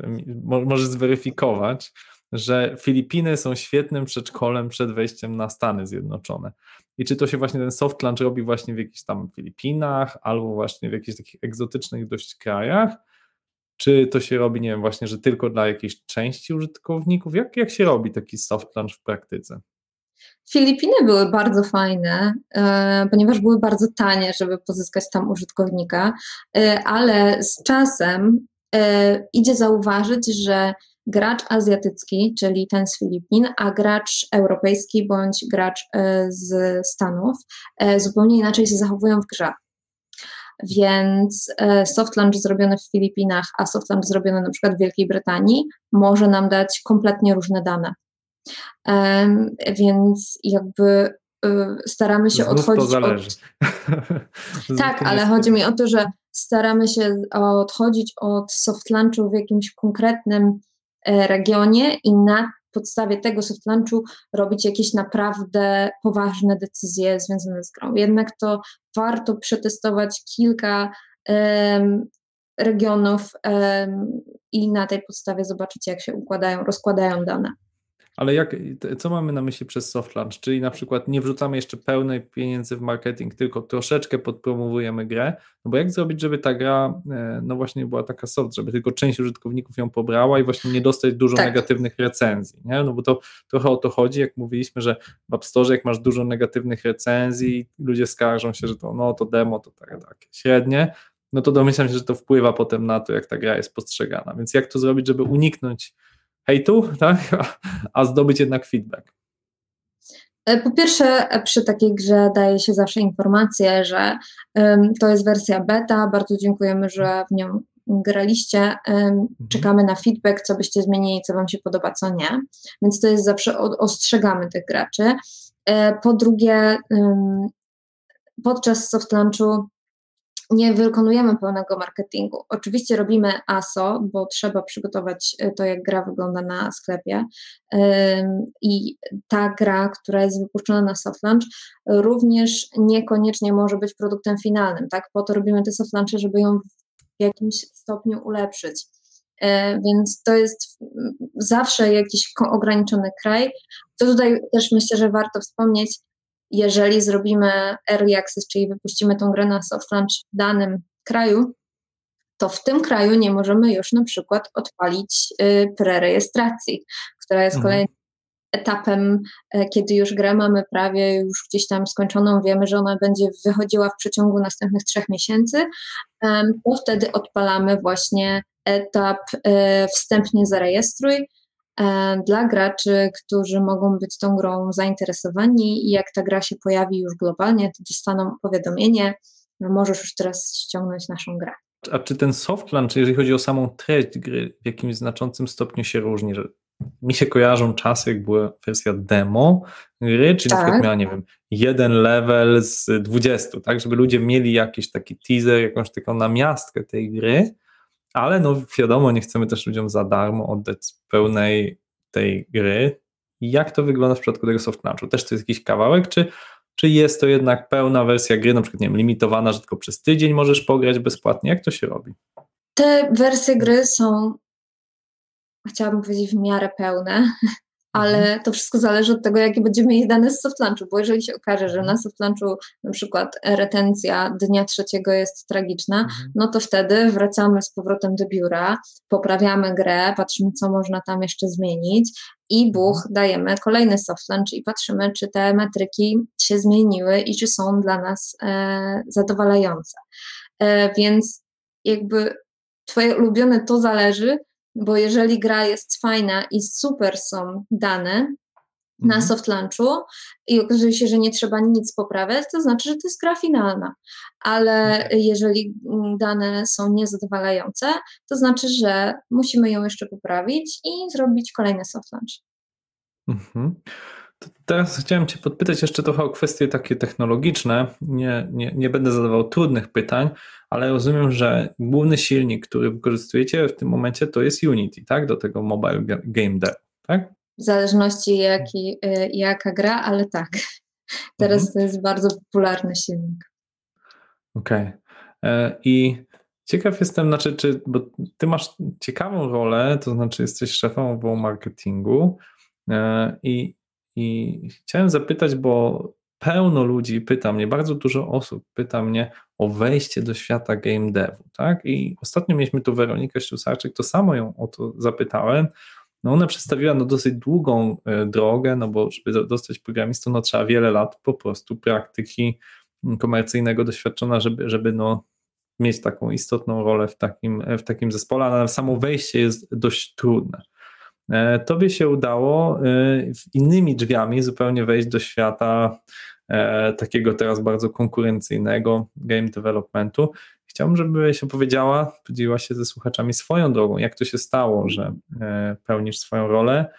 mo- możesz zweryfikować, że Filipiny są świetnym przedszkolem przed wejściem na Stany Zjednoczone. I czy to się właśnie ten soft launch robi właśnie w jakichś tam Filipinach, albo właśnie w jakichś takich egzotycznych dość krajach? Czy to się robi, nie wiem, właśnie, że tylko dla jakiejś części użytkowników? Jak, jak się robi taki soft launch w praktyce? Filipiny były bardzo fajne, e, ponieważ były bardzo tanie, żeby pozyskać tam użytkownika, e, ale z czasem e, idzie zauważyć, że gracz azjatycki, czyli ten z Filipin, a gracz europejski bądź gracz e, z Stanów e, zupełnie inaczej się zachowują w grze. Więc e, soft launch zrobiony w Filipinach, a soft launch zrobiony na przykład w Wielkiej Brytanii może nam dać kompletnie różne dane. Więc jakby staramy się Znów to odchodzić zależy. od. Tak, ale chodzi mi o to, że staramy się odchodzić od soft launchu w jakimś konkretnym regionie i na podstawie tego soft launchu robić jakieś naprawdę poważne decyzje związane z grą. Jednak to warto przetestować kilka em, regionów em, i na tej podstawie zobaczycie, jak się układają, rozkładają dane. Ale jak, co mamy na myśli przez soft launch? Czyli na przykład nie wrzucamy jeszcze pełnej pieniędzy w marketing, tylko troszeczkę podpromowujemy grę. No bo jak zrobić, żeby ta gra, e, no właśnie była taka soft, żeby tylko część użytkowników ją pobrała i właśnie nie dostać dużo Tak. negatywnych recenzji, nie? No bo to trochę o to chodzi, jak mówiliśmy, że w App Store, jak masz dużo negatywnych recenzji, ludzie skarżą się, że to, no to demo to takie, takie średnie, no to domyślam się, że to wpływa potem na to, jak ta gra jest postrzegana. Więc jak to zrobić, żeby uniknąć hejtu, tak? a, zdobyć jednak feedback. E, Po pierwsze, e, przy takiej grze daje się zawsze informację, że em, to jest wersja beta. Bardzo dziękujemy, że w nią graliście. Em, Czekamy na feedback, co byście zmienili, co Wam się podoba, co nie. Więc to jest zawsze ostrzegamy tych graczy. E, Po drugie, em, podczas soft launchu nie wykonujemy pełnego marketingu. Oczywiście robimy ASO, bo trzeba przygotować e, to, jak gra wygląda na sklepie. I ta gra, która jest wypuszczona na soft launch, również niekoniecznie może być produktem finalnym. Tak? Po to robimy te soft launchy, żeby ją w jakimś stopniu ulepszyć. E, Więc to jest mm, zawsze jakiś ograniczony kraj. To tutaj też myślę, że warto wspomnieć, jeżeli zrobimy early access, czyli wypuścimy tą grę na soft launch w danym kraju, to w tym kraju nie możemy już na przykład odpalić y, prerejestracji, która jest Mhm. kolejnym etapem, e, kiedy już grę mamy prawie już gdzieś tam skończoną, wiemy, że ona będzie wychodziła w przeciągu następnych trzech miesięcy, to wtedy odpalamy właśnie etap e, wstępnie zarejestruj dla graczy, którzy mogą być tą grą zainteresowani i jak ta gra się pojawi już globalnie, to dostaną powiadomienie, no możesz już teraz ściągnąć naszą grę. A czy ten soft launch, jeżeli chodzi o samą treść gry, w jakimś znaczącym stopniu się różni? Że mi się kojarzą czasy, jak była wersja demo gry, czyli na Tak. przykład miała, nie wiem, jeden level z 20, tak, żeby ludzie mieli jakiś taki teaser, jakąś taką namiastkę tej gry, ale no wiadomo, nie chcemy też ludziom za darmo oddać pełnej tej gry. Jak to wygląda w przypadku tego soft launchu? Też to jest jakiś kawałek, czy, czy jest to jednak pełna wersja gry, na przykład, nie wiem, limitowana, że tylko przez tydzień możesz pograć bezpłatnie? Jak to się robi? Te wersje gry są, chciałabym powiedzieć, w miarę pełne, ale to wszystko zależy od tego, jakie będziemy mieli dane z soft launchu, bo jeżeli się okaże, że na soft launchu na przykład retencja dnia trzeciego jest tragiczna, no to wtedy wracamy z powrotem do biura, poprawiamy grę, patrzymy, co można tam jeszcze zmienić i buch, dajemy kolejny soft launch i patrzymy, czy te metryki się zmieniły i czy są dla nas e, zadowalające. E, więc jakby twoje ulubione to zależy, bo jeżeli gra jest fajna i super są dane na Mhm. soft launchu i okazuje się, że nie trzeba nic poprawiać, to znaczy, że to jest gra finalna. Ale Okej. jeżeli mm, dane są niezadowalające, to znaczy, że musimy ją jeszcze poprawić i zrobić kolejny soft launch. Mhm. Teraz chciałem Cię podpytać jeszcze trochę o kwestie takie technologiczne. Nie, nie, nie będę zadawał trudnych pytań, ale rozumiem, że główny silnik, który wykorzystujecie w tym momencie, to jest Unity, tak? Do tego mobile ga- game dev, tak? W zależności jaki, y, jaka gra, ale tak. Teraz Mhm. to jest bardzo popularny silnik. Okej. E, I ciekaw jestem, znaczy, czy, bo ty masz ciekawą rolę, to znaczy jesteś szefą w marketingu e, i, i chciałem zapytać, bo pełno ludzi pyta mnie, bardzo dużo osób pyta mnie o wejście do świata game devu, tak? I ostatnio mieliśmy tu Weronikę Ślusarczyk, to samo ją o to zapytałem. No ona przedstawiła no dosyć długą e, drogę, no bo żeby do- dostać programistą, no trzeba wiele lat po prostu praktyki komercyjnego doświadczona, żeby, żeby no, mieć taką istotną rolę w takim, w takim zespole, ale samo wejście jest dość trudne. E, Tobie się udało e, innymi drzwiami zupełnie wejść do świata e, takiego teraz bardzo konkurencyjnego game developmentu. Chciałbym, żebyś opowiedziała, podzieliła się ze słuchaczami swoją drogą, jak to się stało, że pełnisz swoją rolę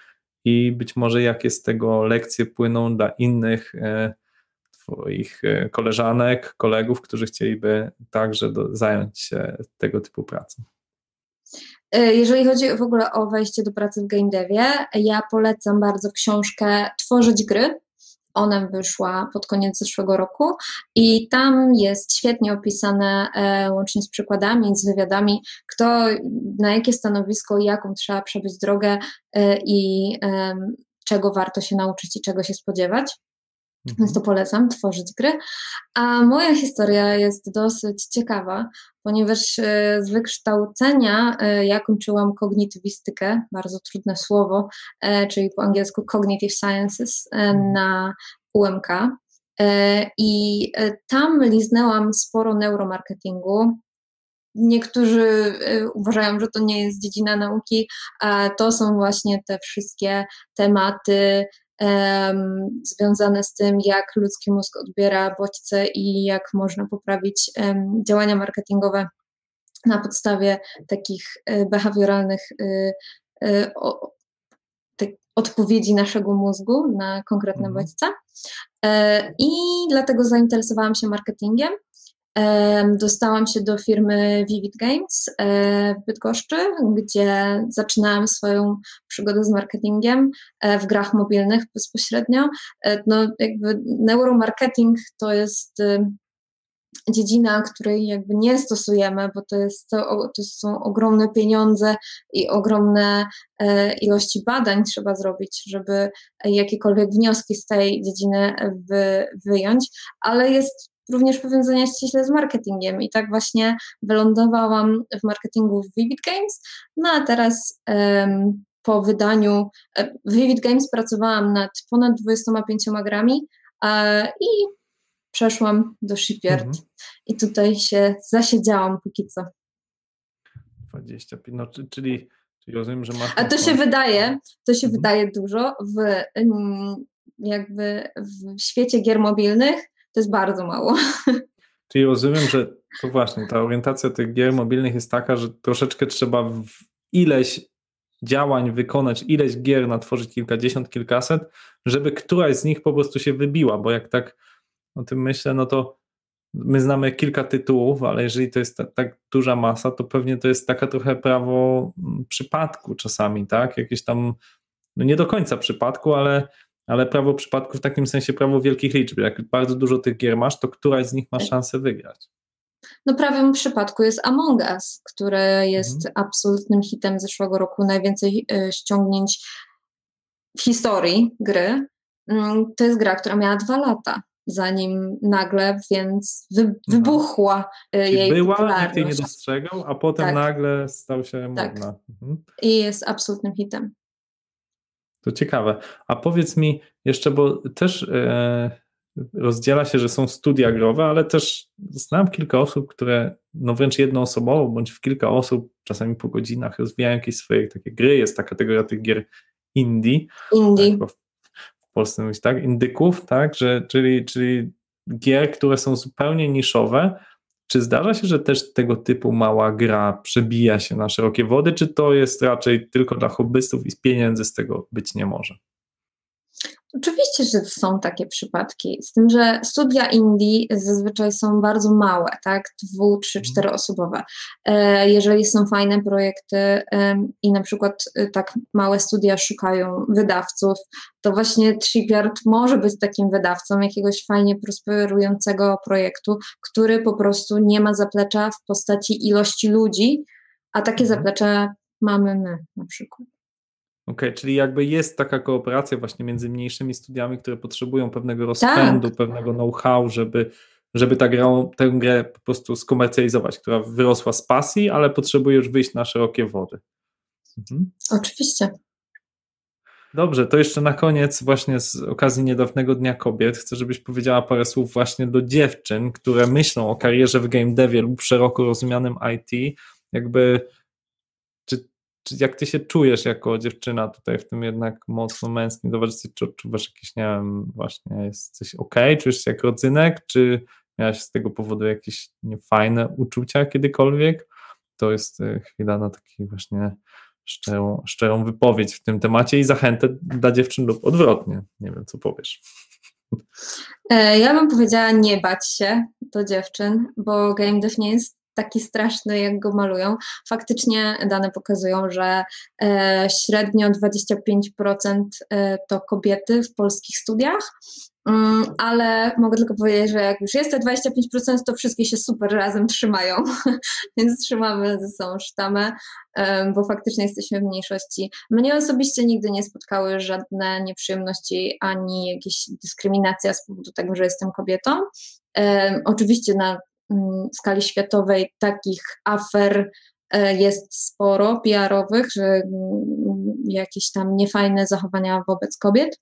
i być może jakie z tego lekcje płyną dla innych Twoich koleżanek, kolegów, którzy chcieliby także do, zająć się tego typu pracą. E, Jeżeli chodzi w ogóle o wejście do pracy w game devie, ja polecam bardzo książkę Tworzyć gry ona wyszła pod koniec zeszłego roku i tam jest świetnie opisane, e, łącznie z przykładami, z wywiadami, kto, na jakie stanowisko jaką trzeba przebyć drogę e, i czego warto się nauczyć i czego się spodziewać. Więc to polecam, tworzyć gry. A moja historia jest dosyć ciekawa, ponieważ e, z wykształcenia e, ja kończyłam kognitywistykę, bardzo trudne słowo, e, czyli po angielsku Cognitive Sciences na UMK. I tam liznęłam sporo neuromarketingu, Niektórzy uważają, że to nie jest dziedzina nauki, a to są właśnie te wszystkie tematy um, związane z tym, jak ludzki mózg odbiera bodźce i jak można poprawić um, działania marketingowe na podstawie takich e, behawioralnych y, y, o, odpowiedzi naszego mózgu na konkretne mhm. bodźce. E, I dlatego zainteresowałam się marketingiem. Dostałam się do firmy Vivid Games e, w Bydgoszczy, gdzie zaczynałam swoją przygodę z marketingiem e, w grach mobilnych bezpośrednio. E, no, jakby neuromarketing to jest dziedzina, której jakby nie stosujemy, bo to, jest, to, są ogromne pieniądze i ogromne ilości badań trzeba zrobić, żeby jakiekolwiek wnioski z tej dziedziny wy, wyjąć, ale jest również powiązania ściśle z marketingiem i tak właśnie wylądowałam w marketingu w Vivid Games, no a teraz um, po wydaniu e, w Vivid Games pracowałam nad ponad 25 grami e, i przeszłam do Shipyard mhm. i tutaj się zasiedziałam póki co. 25, no, czyli, czyli rozumiem, że masz... A to się wydaje, to się mhm. wydaje dużo w jakby w świecie gier mobilnych to jest bardzo mało. Czyli rozumiem, że to właśnie ta orientacja tych gier mobilnych jest taka, że troszeczkę trzeba w ileś działań wykonać, ileś gier natworzyć kilkadziesiąt, kilkaset, żeby któraś z nich po prostu się wybiła, bo jak tak o tym myślę, no to my znamy kilka tytułów, ale jeżeli to jest ta, tak duża masa, to pewnie to jest taka trochę prawo mm, przypadku czasami, tak? Jakieś tam, no nie do końca przypadku, ale ale prawo przypadku w takim sensie prawo wielkich liczb. Jak bardzo dużo tych gier masz, to któraś z nich ma tak. szansę wygrać. No prawym przypadku jest Among Us, które jest mhm. absolutnym hitem zeszłego roku, najwięcej y, ściągnięć w historii gry. Mm, to jest gra, która miała dwa lata, zanim nagle więc wy, wybuchła no. jej była, popularność. nikt jej nie dostrzegał, a potem tak. nagle stał się tak. modna. Mhm. I jest absolutnym hitem. To ciekawe. A powiedz mi jeszcze, bo też e, rozdziela się, że są studia growe, ale też znam kilka osób, które no wręcz jednoosobowo, bądź w kilka osób, czasami po godzinach rozwijają jakieś swoje takie gry. Jest ta kategoria tych gier indie. Indie. Tak, w Polsce mówić tak, indyków, tak, że, czyli, czyli gier, które są zupełnie niszowe, czy zdarza się, że też tego typu mała gra przebija się na szerokie wody, czy to jest raczej tylko dla hobbystów i z pieniędzy z tego być nie może? Oczywiście, że są takie przypadki, z tym, że studia indie zazwyczaj są bardzo małe, tak, dwu, trzy, mhm. czteroosobowe. E, jeżeli są fajne projekty i na przykład e, tak małe studia szukają wydawców, to właśnie Tripyard może być takim wydawcą jakiegoś fajnie prosperującego projektu, który po prostu nie ma zaplecza w postaci ilości ludzi, a takie mhm. zaplecze mamy my na przykład. Okej, okay, czyli jakby jest taka kooperacja właśnie między mniejszymi studiami, które potrzebują pewnego rozpędu, tak. pewnego know-how, żeby, żeby ta grę, tę grę po prostu skomercjalizować, która wyrosła z pasji, ale potrzebuje już wyjść na szerokie wody. Mhm. Oczywiście. Dobrze, to jeszcze na koniec, właśnie z okazji niedawnego Dnia Kobiet, chcę, żebyś powiedziała parę słów właśnie do dziewczyn, które myślą o karierze w game devie lub szeroko rozumianym IT, jakby jak ty się czujesz jako dziewczyna tutaj w tym jednak mocno męskim towarzystwie? Czy odczuwasz jakieś, nie wiem, właśnie jest coś ok? Czujesz się jak rodzynek? Czy miałaś z tego powodu jakieś niefajne uczucia kiedykolwiek? To jest e, chwila na taki właśnie szczerą, szczerą wypowiedź w tym temacie i zachętę dla dziewczyn lub odwrotnie. Nie wiem, co powiesz. E, ja bym powiedziała nie bać się do dziewczyn, bo game dev nie jest taki straszny, jak go malują. Faktycznie dane pokazują, że e, średnio 25% e, to kobiety w polskich studiach, Mm, ale mogę tylko powiedzieć, że jak już jest te 25%, to wszystkie się super razem trzymają, więc trzymamy ze sobą sztamę, em, bo faktycznie jesteśmy w mniejszości. Mnie osobiście nigdy nie spotkały żadne nieprzyjemności ani jakieś dyskryminacja z powodu tego, że jestem kobietą. Oczywiście na skali światowej takich afer e, jest sporo PR-owych, że mm, jakieś tam niefajne zachowania wobec kobiet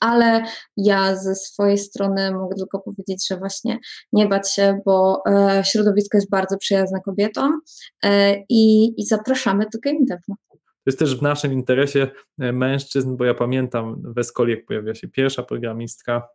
ale ja ze swojej strony mogę tylko powiedzieć, że właśnie nie bać się, bo e, środowisko jest bardzo przyjazne kobietom e, i, i zapraszamy do Game Devu. To jest też w naszym interesie mężczyzn, bo ja pamiętam w Escoli, jak pojawiła się pierwsza programistka,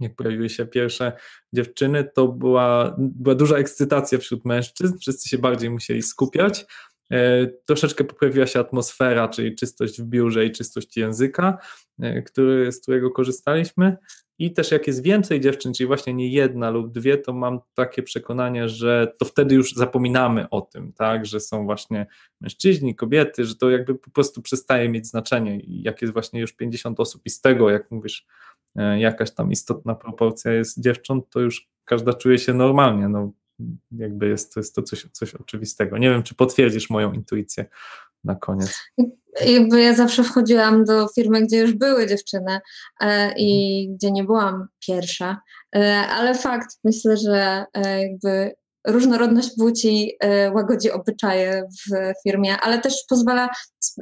jak pojawiły się pierwsze dziewczyny, to była, była duża ekscytacja wśród mężczyzn, wszyscy się bardziej musieli skupiać. E, troszeczkę poprawiła się atmosfera, czyli czystość w biurze i czystość języka, e, który, z którego korzystaliśmy. I też jak jest więcej dziewczyn, czyli właśnie nie jedna lub dwie, to mam takie przekonanie, że to wtedy już zapominamy o tym, tak, że są właśnie mężczyźni, kobiety, że to jakby po prostu przestaje mieć znaczenie. I jak jest właśnie już 50 osób i z tego, jak mówisz, jakaś tam istotna proporcja jest dziewcząt, to już każda czuje się normalnie. No, jakby jest to, jest to coś, coś oczywistego. Nie wiem, czy potwierdzisz moją intuicję na koniec. Jakby ja zawsze wchodziłam do firmy, gdzie już były dziewczyny e, i gdzie nie byłam pierwsza, e, ale fakt, myślę, że e, jakby różnorodność płci e, łagodzi obyczaje w firmie, ale też pozwala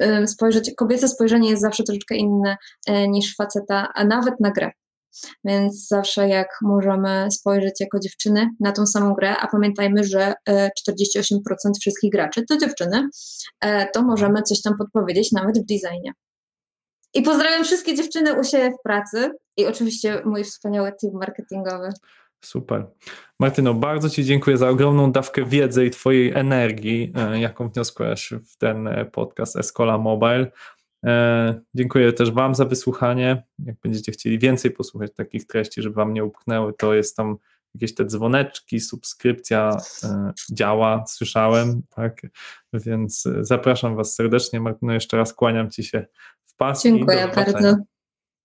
e, spojrzeć, kobiece spojrzenie jest zawsze troszeczkę inne e, niż faceta, a nawet na grę. Więc zawsze jak możemy spojrzeć jako dziewczyny na tą samą grę, a pamiętajmy, że e, 48% wszystkich graczy to dziewczyny, to możemy coś tam podpowiedzieć nawet w designie. I pozdrawiam wszystkie dziewczyny u siebie w pracy i oczywiście mój wspaniały team marketingowy. Super. Martyno, bardzo Ci dziękuję za ogromną dawkę wiedzy i Twojej energii, e, jaką wniosłaś w ten e, podcast Escola Mobile. E, Dziękuję też Wam za wysłuchanie. Jak będziecie chcieli więcej posłuchać takich treści, żeby Wam nie upchnęły, to jest tam jakieś te dzwoneczki, subskrypcja działa, słyszałem, tak, więc zapraszam Was serdecznie. Martyno, jeszcze raz kłaniam Ci się w pas. do Dziękuję zobaczenia. bardzo.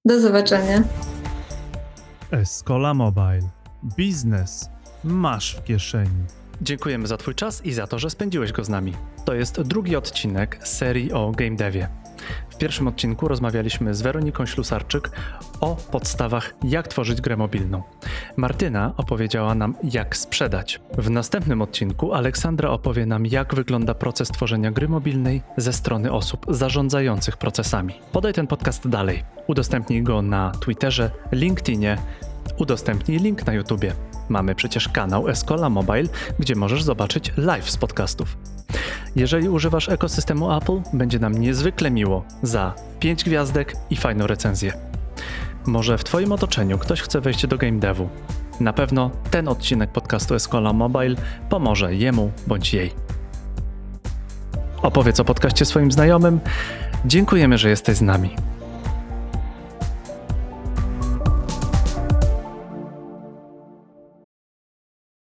Do zobaczenia. Escola Mobile. Biznes masz w kieszeni. Dziękujemy za Twój czas i za to, że spędziłeś go z nami. To jest drugi odcinek serii o game devie. W pierwszym odcinku rozmawialiśmy z Weroniką Ślusarczyk o podstawach, jak tworzyć grę mobilną. Martyna opowiedziała nam, jak sprzedać. W następnym odcinku Aleksandra opowie nam, jak wygląda proces tworzenia gry mobilnej ze strony osób zarządzających procesami. Podaj ten podcast dalej. Udostępnij go na Twitterze, LinkedInie, udostępnij link na YouTubie. Mamy przecież kanał Escola Mobile, gdzie możesz zobaczyć live z podcastów. Jeżeli używasz ekosystemu Apple, będzie nam niezwykle miło za 5 gwiazdek i fajną recenzję. Może w Twoim otoczeniu ktoś chce wejść do game devu. Na pewno ten odcinek podcastu Escola Mobile pomoże jemu bądź jej. Opowiedz o podcaście swoim znajomym. Dziękujemy, że jesteś z nami.